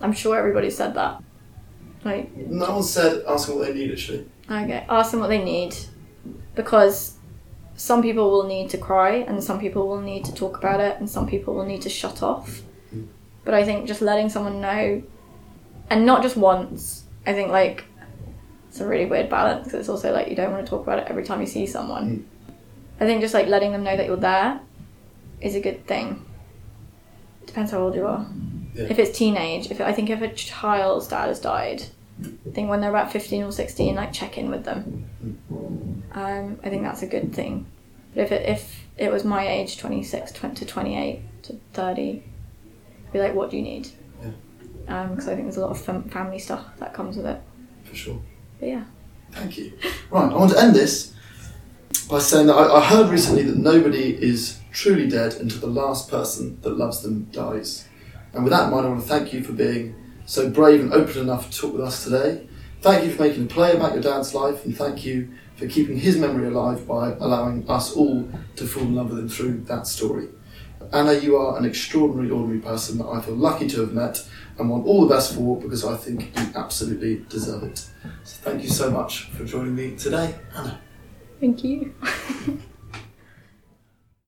I'm sure everybody said that. Like, No one said ask them what they need actually. Okay, ask them what they need because some people will need to cry and some people will need to talk about it and some people will need to shut off. But I think just letting someone know and not just once, I think like it's a really weird balance because it's also like you don't want to talk about it every time you see someone. Mm. I think just like letting them know that you're there is a good thing. Depends how old you are. Yeah. If it's teenage, if I think if a child's dad has died, I think when they're about 15 or 16, like check in with them. Um, I think that's a good thing. But if it, if it was my age, 26 20 to 28 to 30, I'd be like, what do you need? Because I think there's a lot of fam- family stuff that comes with it. For sure. But yeah. Thank you. Right, I want to end this by saying that I, I heard recently that nobody is truly dead until the last person that loves them dies. And with that in mind, I want to thank you for being so brave and open enough to talk with us today. Thank you for making a play about your dad's life, and thank you for keeping his memory alive by allowing us all to fall in love with him through that story. Anna, you are an extraordinary, ordinary person that I feel lucky to have met and want all the best for because I think you absolutely deserve it. So thank you so much for joining me today, Anna. Thank you.